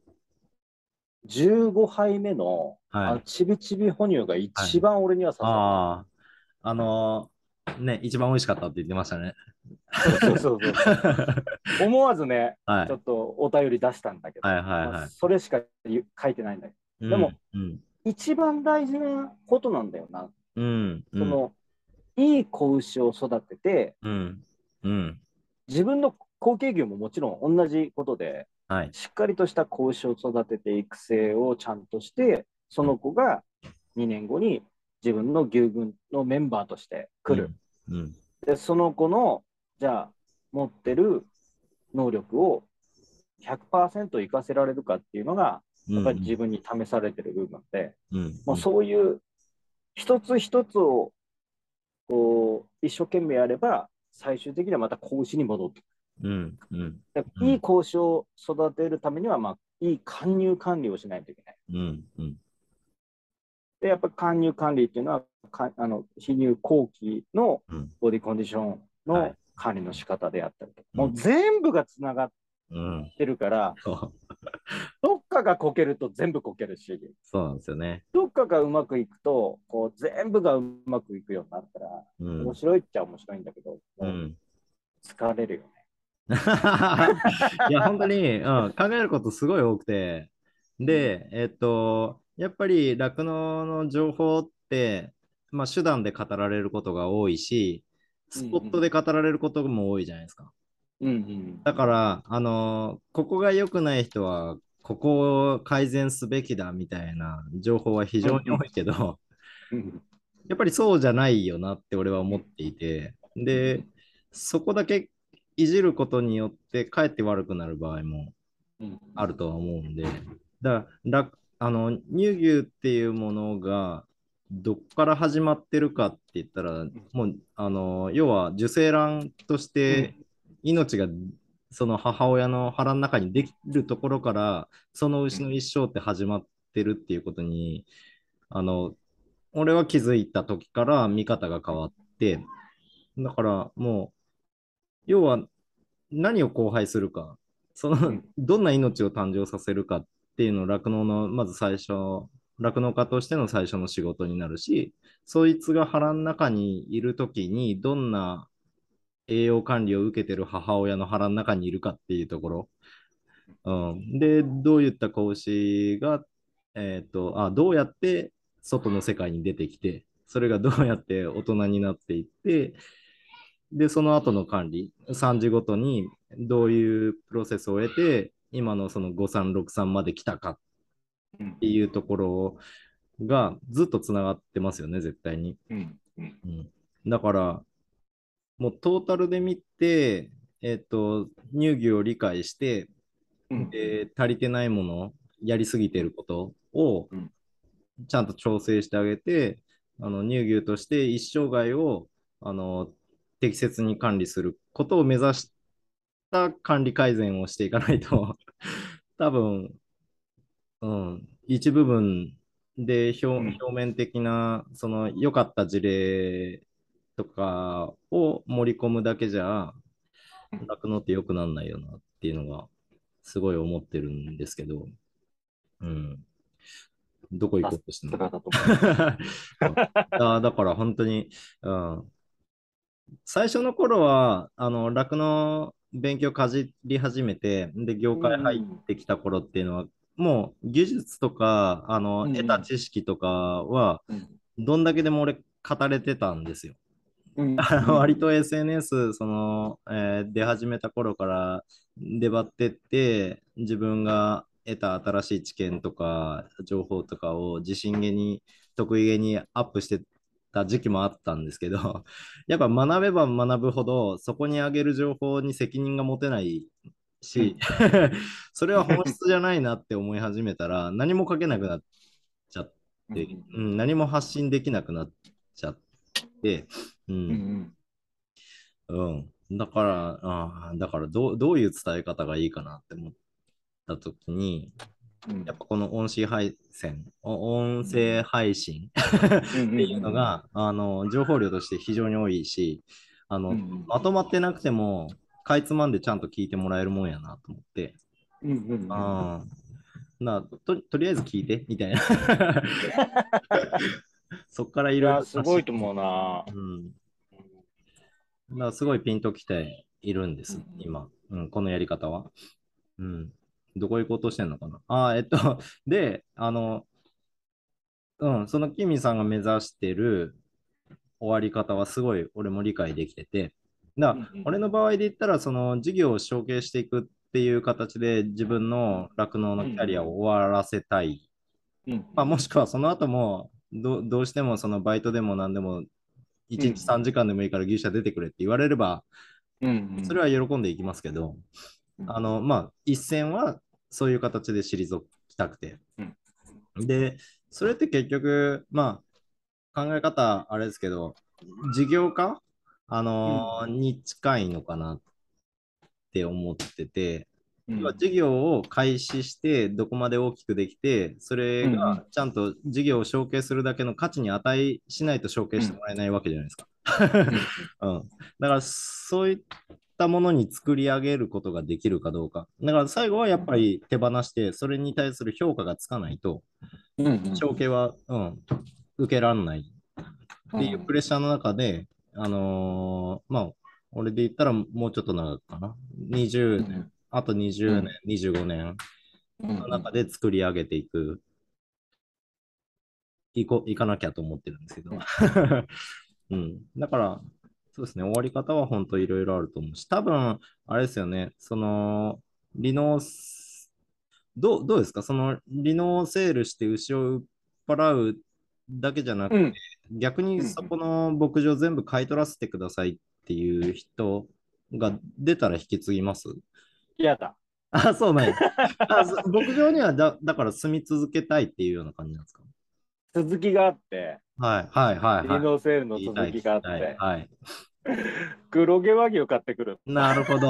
15杯目の、はいあのちびちび哺乳が一番俺には刺さああ、あのーね、一番美味しかったって言ってましたね。そうそうそうそう 思わずね、はいちょっとお便り出したんだけど、はいはいまあはい。それしか書いてないんだけうんでも、うん。ど、一番大事なことなんだよな。うん。その、いい子牛を育てて、うん。うん。自分の後継牛ももちろん同じことで、はい。しっかりとした子牛を育てて育成をちゃんとして、その子が2年後に自分の牛群のメンバーとして来る。うん。で、その子の、じゃあ、持ってる能力を100%活かせられるかっていうのが、うん。やっぱり自分に試されてる部分で、うん。もうそういう一つ一つをこう一生懸命やれば、最終的にはまた子牛に戻ってくうん。うん。うんいい子牛を育てるためには、まあ、いい搬入管理をしないといけない。うん。うん。で、やっぱり搬入管理っていうのは、かあの非入後期のうん。ボディコンディションはのい管理の仕方であったりとか、うんもう全部がつながっうん。てるから、そう。どっかがこけると全部こけるし、そうなんですよね。どっかがうまくいくと、こう全部がうまくいくようになったら、うん面。白いっちゃ面白いんだけど。疲れるよね。いや、本当に、うん、考えることすごい多くて、で、えっと、やっぱり酪農の情報って、まあ、手段で語られることが多いし、スポットで語られることも多いじゃないですか。うんうん。だから、あのここが良くない人は、ここを改善すべきだみたいな情報は非常に多いけど、うんやっぱりそうじゃないよなって俺は思っていて、で、そこだけいじることによって、かえって悪くなる場合もうんあるとは思うんで、だかららあの乳牛っていうものがどっから始まってるかって言ったら、もうあの要は受精卵として命がその母親の腹の中にできるところから、その牛の一生って始まってるっていうことに、あの俺は気づいた時から見方が変わって、だからもう、要は何を交配するか、その、うん。どんな命を誕生させるかっっていうのを酪農のまず最初、酪農家としての最初の仕事になるし、そいつが腹の中にいるときにどんな栄養管理を受けてる母親の腹の中にいるかっていうところ。うん、で、どういった子牛が、えっ、と、あ、どうやって外の世界に出てきて、それがどうやって大人になっていって、で、その後の管理、3時ごとにどういうプロセスを得て、今のその5363まで来たかっうんていうところがずっとつながってますよね、絶対に。うんうん。うん、だから、もうトータルで見て、えっ、と、乳牛を理解して、うん。で足りてないもの、やりすぎてることをうん。ちゃんと調整してあげて、あの乳牛として一生涯をあの適切に管理することを目指した管理改善をしていかないと、多分、うん、一部分で表,、うん。表面的なその良かった事例とかを盛り込むだけじゃうん。酪農って良くならないよなっていうのがすごい思ってるんですけど、うん。どこ行こうとしてんの？だから本当に、うん、最初の頃は、あの、酪農勉強かじり始めて、で、業界入ってきた頃っていうのは、もう技術とか、あの、うんうん得た知識とかは、う。うんどんだけでも俺語れてたんですよ。うん 割と SNS その、えー出始めた頃から出張ってって自分が得た新しい知見とか情報とかを自信げに得意げにアップしてた時期もあったんですけど やっぱ学べば学ぶほどそこにあげる情報に責任が持てないし、それは本質じゃないなって思い始めたら何も書けなくなっちゃって、うん、何も発信できなくなっちゃって、ううんん。うん。だから、あーだからどう、どういう伝え方がいいかなって思ったときに、うんやっぱこの音声配線、お音声配信うん っていうのが、あの、情報量として非常に多いし、あの、うんまとまってなくても、かいつまんでちゃんと聞いてもらえるもんやなと思って、うんうんうんああ、なと、とりあえず聞いて、みたいな。そっからいいろいろや、すごいと思うな。うん。だすごいピンときているんです、うん今、うん。このやり方は。うん。どこ行こうとしてんのかな？ああ、えっと、で、あの、うん、そのキミさんが目指してる終わり方はすごい俺も理解できてて、だ俺の場合で言ったら、その事業を承継していくっていう形で自分の酪農のキャリアを終わらせたい。うんまあ、もしくはその後もどどうしてもそのバイトでも何でも1日3時間でもいいから牛舎出てくれって言われればそれは喜んでいきますけど、うん。あのまあ一線はそういう形で退きたくて、でそれって結局まあ考え方あれですけど事業化あのーに近いのかなって思ってて、うん。要は事業を開始してどこまで大きくできてそれがちゃんと事業を承継するだけの価値に値しないと承継してもらえないわけじゃないですか。うん、だからそういったものに作り上げることができるかどうか。だから最後はやっぱり手放してそれに対する評価がつかないとうんうん承継は、うん、受けらんないっていうプレッシャーの中で、あのーまあ俺で言ったらもうちょっと長くかな。20年、あと20年、25年。うんの中で作り上げていく、いこ、いかなきゃと思ってるんですけど。うん。だから、そうですね、終わり方は本当いろいろあると思うし、多分、あれですよね、その、離農す、どう、どうですか？その、離農セールして牛を売っ払うだけじゃなくて、うん。逆にそこの牧場全部買い取らせてくださいっていう人が出たら引き継ぎます？嫌だ。あ、そうなんや。あそ牧場にはだだから住み続けたいっていうような感じなんですか？続きがあって、はいはいはいはい。リノセールの続きがあっ聞きたいて、はい。黒毛和牛買ってくる。なるほど。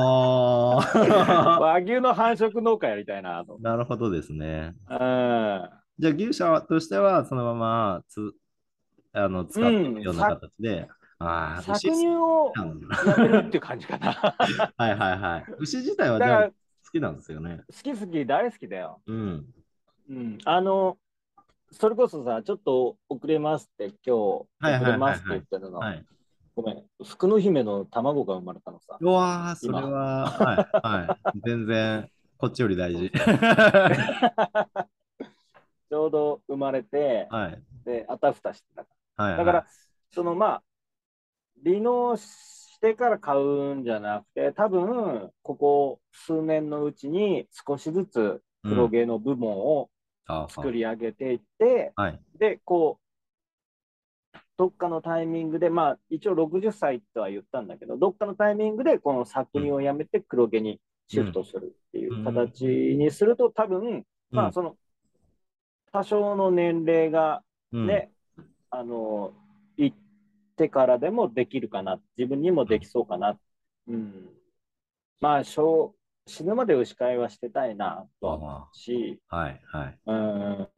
和牛の繁殖農家やりたいなと。なるほどですね。うん。じゃあ牛舎としてはそのままつあの使っていくような形で。ああ、牛搾乳をやめるっていう感じかな。はいはいはい。牛自体はじ好きなんですよね。好き好き大好きだよ。うん。うん。あの、それこそさ、ちょっと遅れますって今日、遅れますって言ってるの。はい。ごめん。福の姫の卵が生まれたのさ。うわー、それ今は、はいはい。全然、こっちより大事。ちょうど生まれて、はい。で、あたふたしてた。はいはい。だから、そのまあ、離農してから買うんじゃなくて、多分ここ数年のうちに少しずつ黒毛の部門をあ作り上げていって、はい。で、こう、どっかのタイミングで、まあ、一応60歳とは言ったんだけど、どっかのタイミングで、この搾乳をやめて黒毛にシフトするっていう形にすると、多分、まあ、その、多少の年齢がうん、ね、あの、行ってからでもできるかな、自分にもできそうかな。うん。まあ、小死ぬまで牛飼いはしてたいなとは思あうし、あはいはい。うん。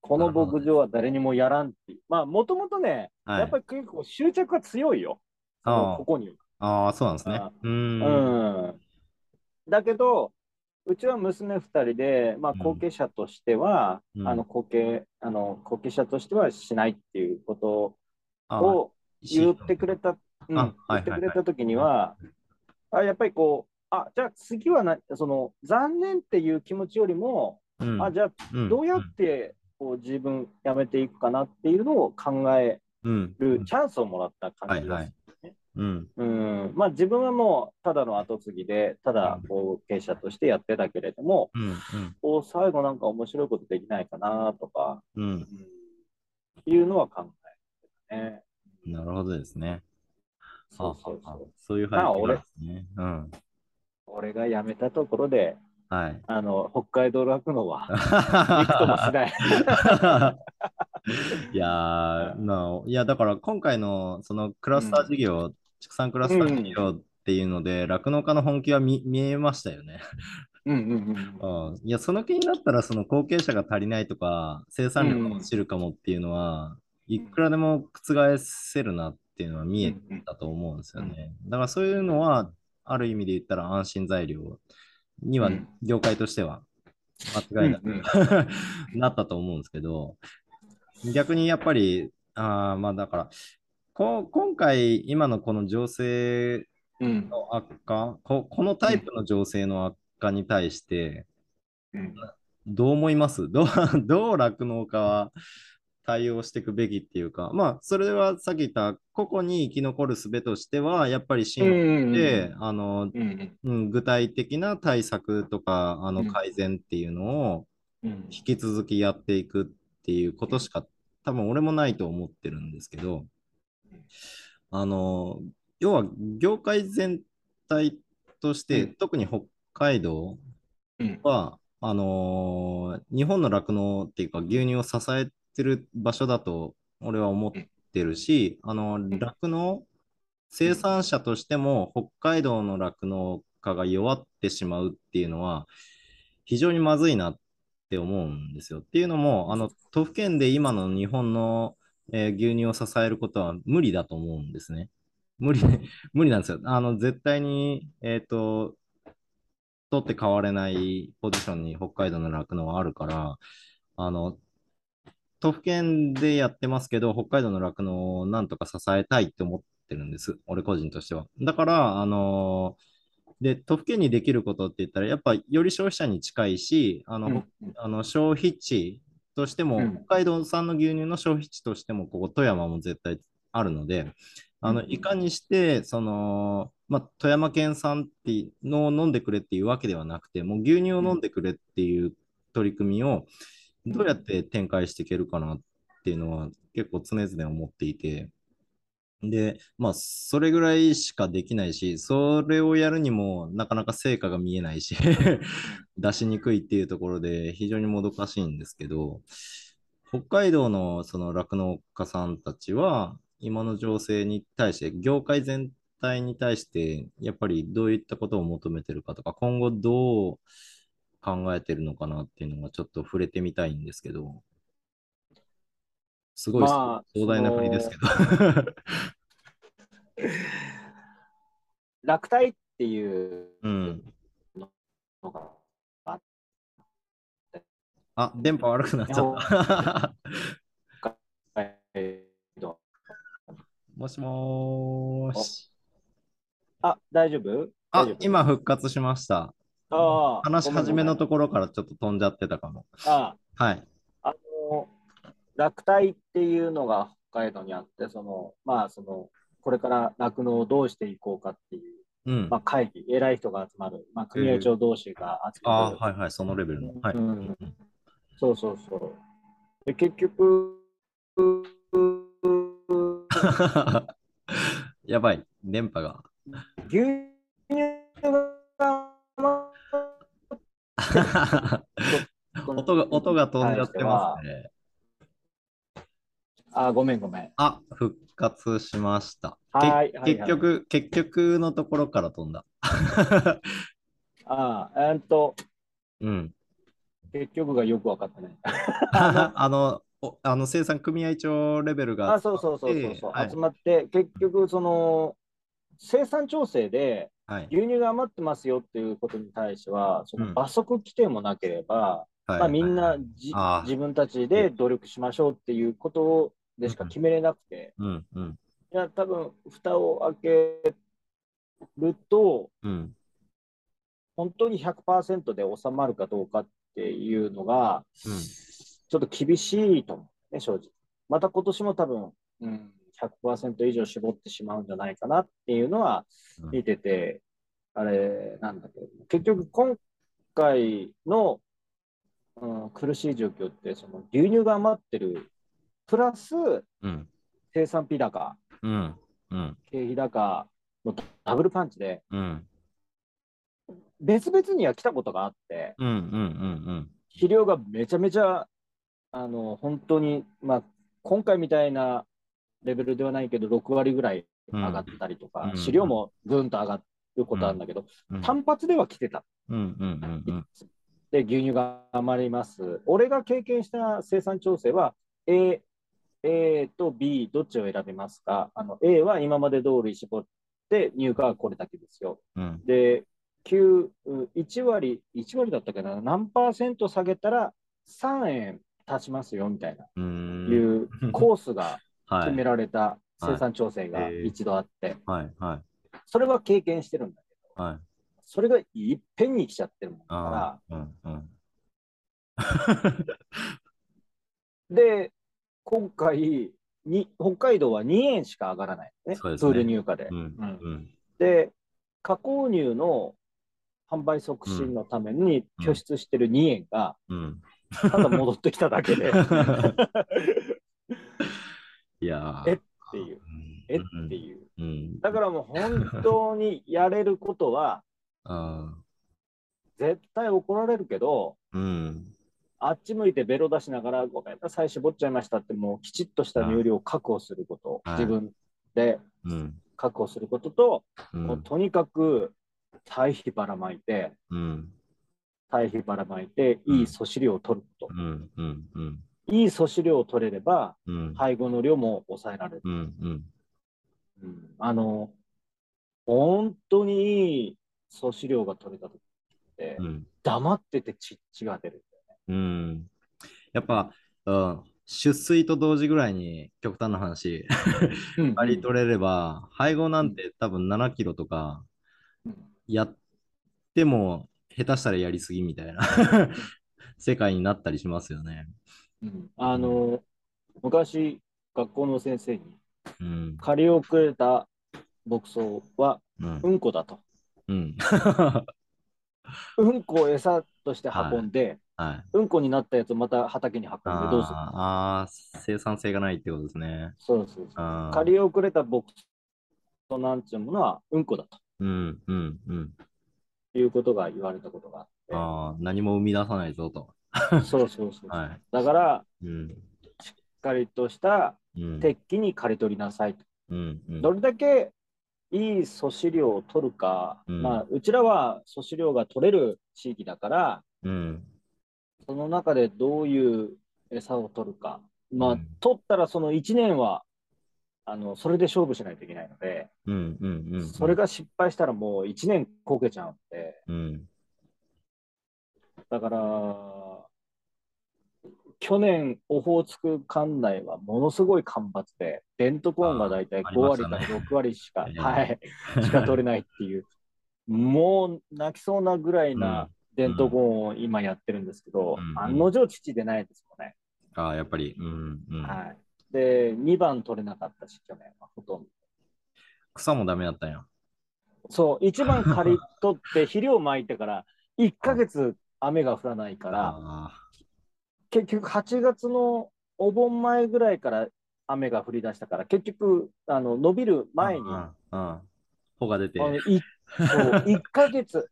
この牧場は誰にもやらんっていう。まあ、もともとね、はい、やっぱり結構執着が強いよ。ここに。ああ、そうなんですねあ。うーん。うん。だけど、うちは娘2人で、まあ、うん後継者としては、うんあの後継あの後継者としてはしないっていうことあを言ってくれた、言ってくれた時には、あやっぱりこう、あじゃあ次はなその残念っていう気持ちよりも、うんあじゃあうんどうやってこう自分辞めていくかなっていうのを考えうんるチャンスをもらった感じです。はいはい。うん。うんまあ、自分はもうただの後継ぎで、ただ後継者としてやってたけれども、うん。こう最後なんか面白いことできないかなとか、うん。うん。うんいうのは考えてたね。なるほどですね。そうそうそう。そういう背景があるんですね。うん。俺が辞めたところで、はい。あの北海道楽 のは行くともしない。いやいや、だから今回のそのクラスター事業、畜産クラスター事業っていうので、酪農家の本気は見見えましたよね。うんうんうんうん いや、その気になったら、その後継者が足りないとか、生産量が落ちるかもっていうのは、いくらでも覆せるなっていうのは見えたと思うんですよね。だからそういうのは、ある意味で言ったら安心材料にはうん、業界としては間違いなく、うんうん。なったと思うんですけど、逆にやっぱり、あーまあだから、こ今回、今のこの情勢うん。の悪化こ、このタイプの情勢の悪化に対して、うん。どう思います？どう、どう酪農家は対応していくべきっていうか、まあ、それはさっき言った個々に生き残る術としては、やっぱり進歩で、あの、うん具体的な対策とか、あのうん。改善っていうのをうん。引き続きやっていくっていうことしか、多分俺もないと思ってるんですけど、あの、要は業界全体として、うん。特に北海道うん。は、あのー日本の酪農っていうか牛乳を支えてる場所だと俺は思ってるし、あの酪農生産者としても北海道の酪農家が弱ってしまうっていうのは非常にまずいなって思うんですよ。っていうのも、あの都府県で今の日本の、えー牛乳を支えることは無理だと思うんですね。無理、無理なんですよ。あの絶対に、えっ、と、取って変われないポジションに北海道の酪農はあるから、あの、都府県でやってますけど、北海道の酪農をなんとか支えたいって思ってるんです。俺個人としては。だから、あので、都府県にできることって言ったら、やっぱより消費者に近いし、あの、うんあの消費地としても、うん北海道産の牛乳の消費地としても、ここ富山も絶対あるので、あのうんいかにして、その、まあ、富山県産ってのを飲んでくれっていうわけではなくて、もう牛乳を飲んでくれっていう取り組みをどうやって展開していけるかなっていうのは結構常々思っていて、で、まあ、それぐらいしかできないし、それをやるにもなかなか成果が見えないし、出しにくいっていうところで非常にもどかしいんですけど、北海道のその酪農家さんたちは、今の情勢に対して、業界全体に対して、やっぱりどういったことを求めてるかとか、今後どう考えてるのかなっていうのがちょっと触れてみたいんですけど、すごいまあ壮大な振りですけど。落体っていううん。のがあ、電波悪くなっちゃった。もしもーし。あ、大丈夫？あ大丈、夫？今復活しました。あー話し始めのとごころからちょっと飛んじゃってたかも。あはい。あの、落体っていうのが北海道にあって、その、まあ、その、これから酪農をどうしていこうかっていう、うん。まあ、会議、偉い人が集まる、まあ、組合長同士が集あまる。はいはい、そのレベルの。はい。うんそうそうそう。で、結局、やばい、電波が。牛乳 音が、音が飛んじゃってますね。あ、ごめんごめん。あ、復活しました。はいはいはい結局、結局のところから飛んだ。あえーっと、うん。結局がよく分かったね。あの、おあの生産組合長レベルがあ、そうそうそうそうそう、はい集まって、結局、その、生産調整で、はい。牛乳が余ってますよっていうことに対しては、そのうん。罰則規定もなければ、はい。まあ、みんはないじあー自分たちで努力しましょうっていうことでしか決めれなくて、うん、うん、いや、多分蓋を開けると、うん。本当に100%で収まるかどうかっていうのが、うん。ちょっと厳しいと思うね、正直。また今年も多分、うん、100%以上絞ってしまうんじゃないかなっていうのはうん。見てて、あれなんだけど、結局今回の、うん、苦しい状況って、その牛乳が余ってる、プラスうん、生産費高、うん、うん、経費高のダブルパンチで、うん、別々には来たことがあって、うん、うん、うん、肥料がめちゃめちゃ、あの、本当に、まあ、今回みたいなレベルではないけど、6割ぐらいうん。上がったりとか、うん飼料もぐんと上がることあるんだけど、うん、単発では来てた。で、牛乳が余ります。俺が経験した生産調整は、A、A と B、どっちを選びますか？あの A は今まで通り絞って、入荷はこれだけですよ。うん、で、9、1割、1割だったかな、何パーセント下げたら3円足しますよみたいな、うん。いうコースがはい決め。られた生産調整がはい一度あって、はい、はい、それは経験してるんだけど、はい。それがいっぺんに来ちゃってるもんだかああ、うん、うん。ら、で、今回に、北海道は2円しか上がらない、ね、ね。プール入荷で。う。ん、うん。うん、で、加工乳の販売促進のために拠出してる2円が、うん。ただ戻ってきただけで、っ いやえーていう、うんえっていう。うん。だからもう本当にやれることは、あ絶対怒られるけど、ーうん。あっち向いてベロ出しながら、ごめんなさい、絞っちゃいましたって、もうきちっとした入量を確保すること、はい自分でうん。確保することと、う。もうんとにかく堆肥ばらまいて、うん。堆肥ばらまいて、いい素子量を取るこ。と。いい素子量を取れれば、うん。配合の量も抑えられる。うん。うん。うんあの、本当にいい素子量が取れた時って、うん。黙ってて血血が出る。うん。やっぱ、うん、出水と同時ぐらいに極端な話、割り取れれば、配合なんて多分7キロとかうんやっても下手したらやりすぎみたいな 世界になったりしますよね。うんあの、昔、学校の先生に、うん。借り遅れた牧草はうん。うんこだと。うん。うんこを餌として運んで、はい。うんこになったやつをまた畑に運んでどうする？あーあー、生産性がないってことですね。そうそう借り遅れた牧草なんていうものはうんこだとうん、うん、うん。いうことが言われたことがあって。ああ、何も生み出さないぞと。そうそうそう。はい。だから、うん、しっかりとしたうん、適期に刈り取りなさいと。うん、うん。どれだけいい素子量を取るか、うんまあ、うちらは素子量が取れる地域だから、うん、その中でどういう餌を取るか。まあ、うん取ったらその1年は、あの、それで勝負しないといけないので、うん、うん、うん。それが失敗したらもう1年こけちゃうんで、うん、だから、去年、オホーツク管内はものすごい干ばつで、デントコーンがだいたいあー5割からありましたね6割しか、ええはい、しか取れないっていう、もう泣きそうなぐらいなデントコーンを今やってるんですけど、うん案の定父でないですもんね。ああ、やっぱり、うん、うん。はい。で、2番取れなかったし、去年はほとんど。草もダメだったんや。そう、1番刈り取って 肥料撒いてから、1ヶ月雨が降らないから、あ結局8月のお盆前ぐらいから雨が降り出したから、結局、あの伸びるー前に、うんあ。穂が出て。のいそう 1ヶ月、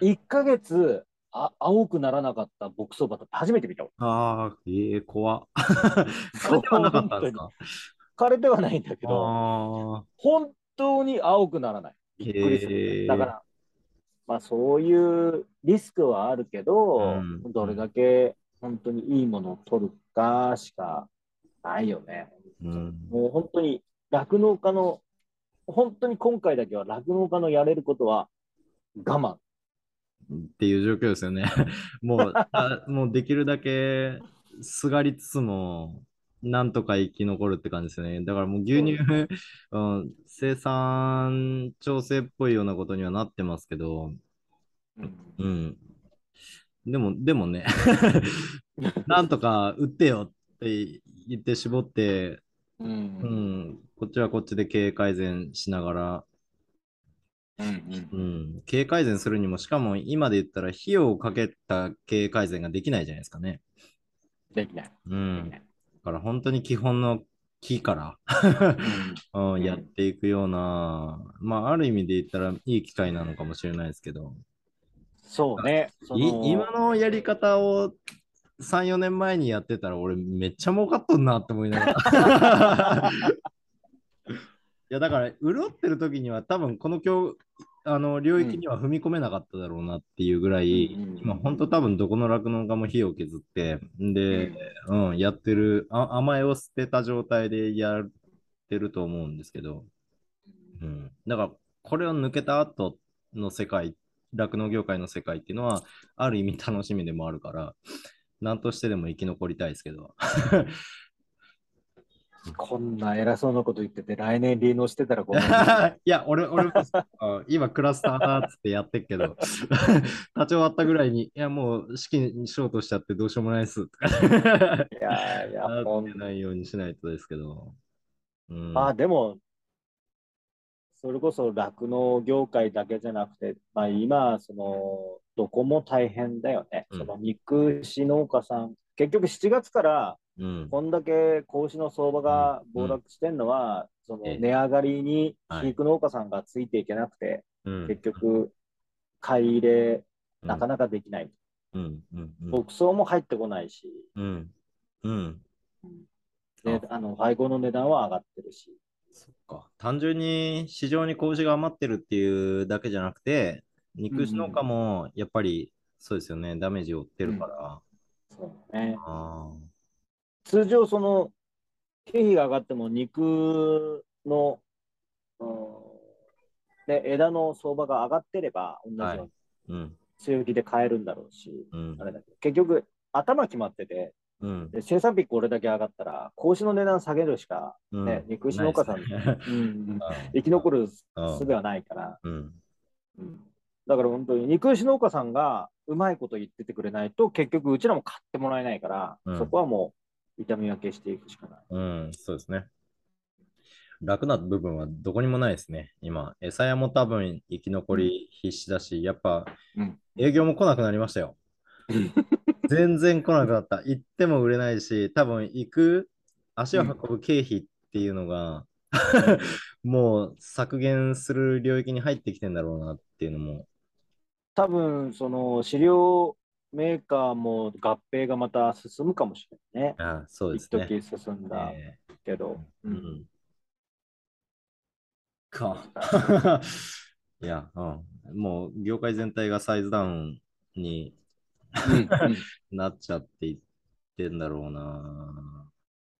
1ヶ月あ、青くならなかった牧草畑初めて見たわ。ああ、ええ怖っ。それではなかったんですか？枯れてはないんだけど、あ本当に青くならない。びっくりする、だから、まあそういうリスクはあるけど、うんどれだけ本当にいいものを取るかしかないよね。あ、うん。もう本当に酪農家の本当に今回だけは酪農家のやれることは我慢。っていう状況ですよね。もう、あもうできるだけすがりつつも、なんとか生き残るって感じですよね。だからもう牛乳、うん、生産調整っぽいようなことにはなってますけど、うん。でも、でもね、なんとか売ってよって言って絞って、うん。うん、こっちはこっちで経営改善しながら、うん、経営改善するにも、しかも今で言ったら費用をかけた経営改善ができないじゃないですかね。できない。うん。だから本当に基本の木から、うん うん。やっていくような、まあ、ある意味で言ったらいい機会なのかもしれないですけど、そうね。今のやり方を3、4年前にやってたら、俺めっちゃ儲かっとんなって思いながら。いや、だから、潤ってる時には多分この今日、あの領域には踏み込めなかっただろうなっていうぐらい、うん今本当多分どこの酪農家も費用を削って、で、うん、やってるあ、甘えを捨てた状態でやってると思うんですけど、うん、だから、これを抜けた後の世界、酪農業界の世界っていうのは、ある意味楽しみでもあるから、何としてでも生き残りたいですけど。こんな偉そうなこと言ってて、来年離農してたらごめん。いや、俺、俺今クラスターだっつってやってっけど、立ち終わったぐらいに、いや、もう資金ショートしちゃってどうしようもないっす。いやいや、ないようにしないとですけど。うん、まあでも、それこそ酪農業界だけじゃなくて、まあ今、その、どこも大変だよね。うん。その肉牛農家さん、結局7月からうん、こんだけ子牛の相場が暴落してんのは、そのええ。値上がりにはい。飼育農家さんがついていけなくて、うん。結局、買い入れ、うん。なかなかできない。牧草も入ってこないし、うん、あの配合の値段は上がってるし。そっか。単純に市場に子牛が余ってるっていうだけじゃなくて、肉牛農家もやっぱりそうですよね、ダメージを負ってるから。そうね。あ通常、その、経費が上がっても肉の、うんね、枝の相場が上がってれば、同じように強気で買えるんだろうし、うん。あ、れだけど結局、頭決まってて、うん。で生産費これだけ上がったら、子牛の値段下げるしか、うん。ね肉牛農家さんね。うん。生き残る術うんはないから、うん、うん。だから本当に肉牛農家さんがうまいこと言っててくれないと、結局うちらも買ってもらえないから、うん。そこはもう痛み分けしていくしかない。うん、そうですね。楽な部分はどこにもないですね、今。餌屋も多分生き残り必死だし、やっぱうん。営業も来なくなりましたよ。全然来なくなった。行っても売れないし、多分行く、足を運ぶ経費っていうのが、もう削減する領域に入ってきてんだろうなっていうのも。多分その飼料メーカーも合併がまた進むかもしれないね。ああそうです一ね。時進んだえけど。ーうん。か。いや、うん、もう業界全体がサイズダウンになっちゃっていってんだろうな。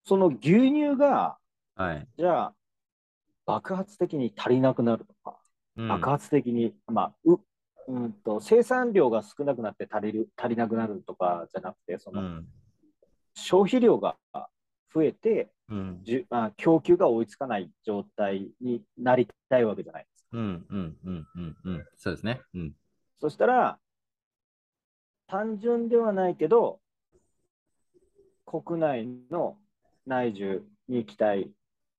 その牛乳が、はい。じゃあ、爆発的に足りなくなるとか、うん爆発的に、まあ、う、うんと、生産量が少なくなって足りる、足りなくなるとかじゃなくて、そうの、ん。消費量が増えて、うん。じゅあ供給が追いつかない状態になりたいわけじゃないですか。うん。うん。うん。うん。うん。そうですね。うん。そしたら、単純ではないけど、国内の内需に期待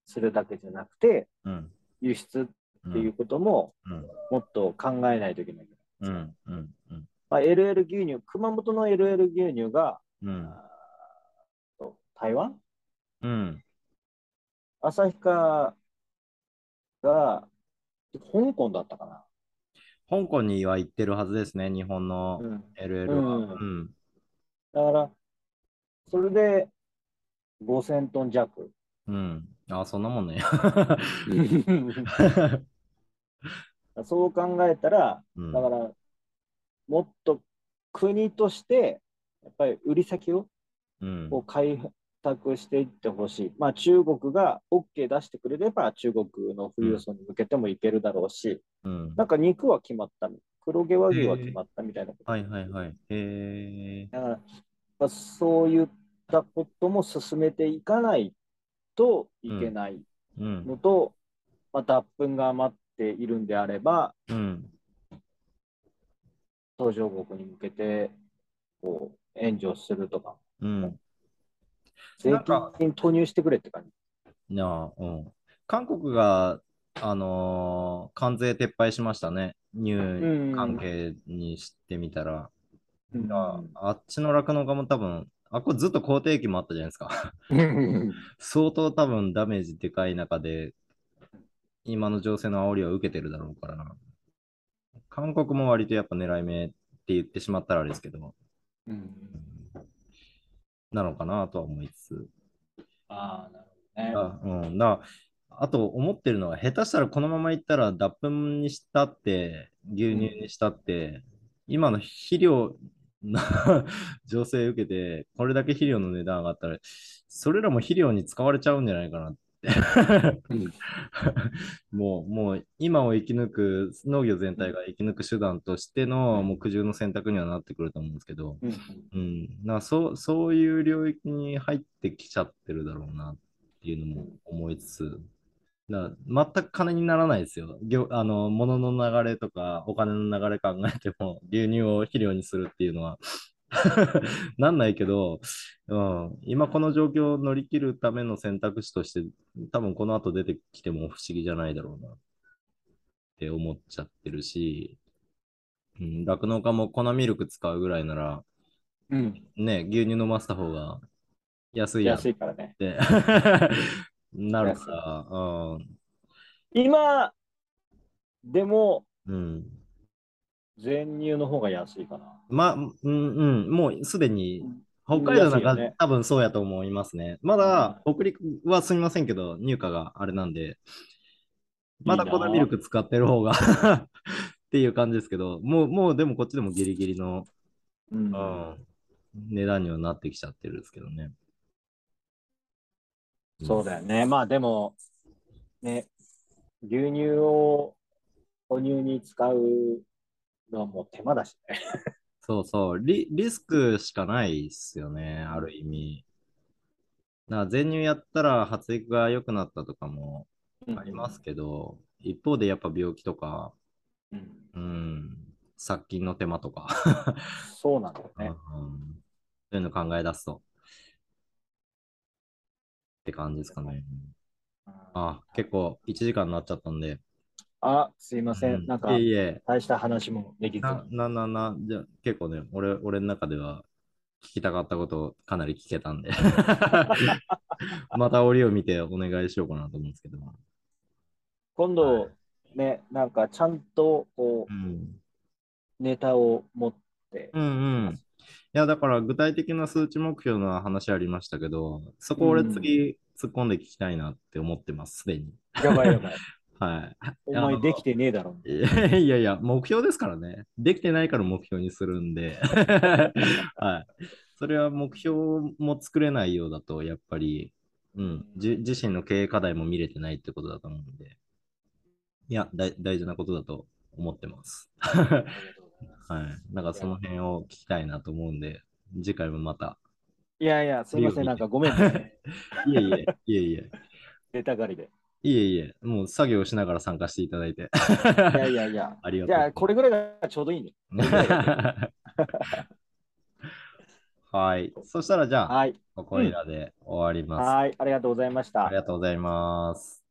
するだけじゃなくて、うん。輸出っうんていうこともうん。もっと考えないといけない。うん。うん。うん。まあ、LL 牛乳、熊本の LL 牛乳が、うん。台湾？うん。旭川が香港だったかな？香港には行ってるはずですね、日本のうん、LL は。うんうん。だから、それで5000トン弱。うん。あ、そんなもんね。そう考えたら、うんだから、もっと国として、やっぱり売り先をうんこう開択していってほしい。まあ中国が OK 出してくれれば中国の富裕層に向けてもいけるだろうし、うん。なんか肉は決まった。黒毛和牛は決まったみたいなこと。はいはいはい。へえ。だからまあそういったことも進めていかないといけないうん。のと、まあ、脱粉が余っているんであれば、うん。途上国に向けてこう援助するとか、うん。税金投入してくれって感じ。いや、うん。韓国が、あのー関税撤廃しましたね。乳関係にしてみたら。うんああっちの酪農家も多分、あっこずっと肯定期もあったじゃないですか。う ん相当多分ダメージでかい中で、今の情勢の煽りを受けてるだろうからな。韓国も割とやっぱ狙い目って言ってしまったらあれですけど、うんなのかなとは思いつつ。ああ、なるほどね。あうん、だあと思ってるのは、下手したらこのままいったら脱粉にしたって、牛乳にしたって、今の肥料の情勢を受けて、これだけ肥料の値段上がったら、それらも肥料に使われちゃうんじゃないかなって。もう、もう今を生き抜く、農業全体が生き抜く手段としての、もう苦渋の選択にはなってくると思うんですけど、うん。うん、そうそういう領域に入ってきちゃってるだろうなっていうのも思いつつ、だ全く金にならないですよ。業あの物の流れとかお金の流れ考えても牛乳を肥料にするっていうのは なんないけど、うん、今この状況を乗り切るための選択肢として多分この後出てきても不思議じゃないだろうな。って思っちゃってるし、うん、酪農家も粉ミルク使うぐらいなら、うん、ね、牛乳飲ませた方が安いや安いからね。て なるから、今、でも、うん。うん。全乳の方が安いかな。まあ、うん、うん、もうすでに北海道なんか、ね多分そうやと思いますね。まだ北陸はすみませんけど、入荷があれなんで、まだ粉ミルク使ってる方が っていう感じですけど、もう、もうでもこっちでもギリギリの、うんうん、値段にはなってきちゃってるんですけどね。そうだよね。まあでも、ね、牛乳を哺乳に使うのはもう手間だしね。そうそうリ、リスクしかないっすよね、ある意味。だから全乳やったら発育が良くなったとかもありますけど、一方でやっぱ病気とか、うんうん、殺菌の手間とか、そうなんだよね。うんそういうの考え出すと。って感じですかね。あ、結構1時間になっちゃったんで。あ、すいませ。うんなんかいえ、いえ。大した話もできずな、な、な、な、じゃあ結構ね、俺、俺の中では聞きたかったことをかなり聞けたんで。また折を見てお願いしようかなと思うんですけど。今度、ね、なんかちゃんとこうん。う、ネタを持って、うんうん。いや、だから具体的な数値目標の話ありましたけど、そこ俺次突っ込んで聞きたいなって思ってます、すでに。やばいやばい。はい。お前できてねえだろ。いやいやいや、目標ですからね。できてないから目標にするんで。はい。それは目標も作れないようだと、やっぱり、うん、じ自身の経営課題も見れてないってことだと思うんで。いや、大大事なことだと思ってます。はい。なんかその辺を聞きたいなと思うんで、次回もまた。いやいや、すいません、なんかごめんね。いえいえ、いえいえ。出たがりで。いえいえ、もう作業しながら参加していただいて。いやいやいや。ありがとう。じゃあ、これぐらいがちょうどいいね。はい。そしたらじゃあ、はい。ここいらで終わります。はい。ありがとうございましたあり。がとうございます。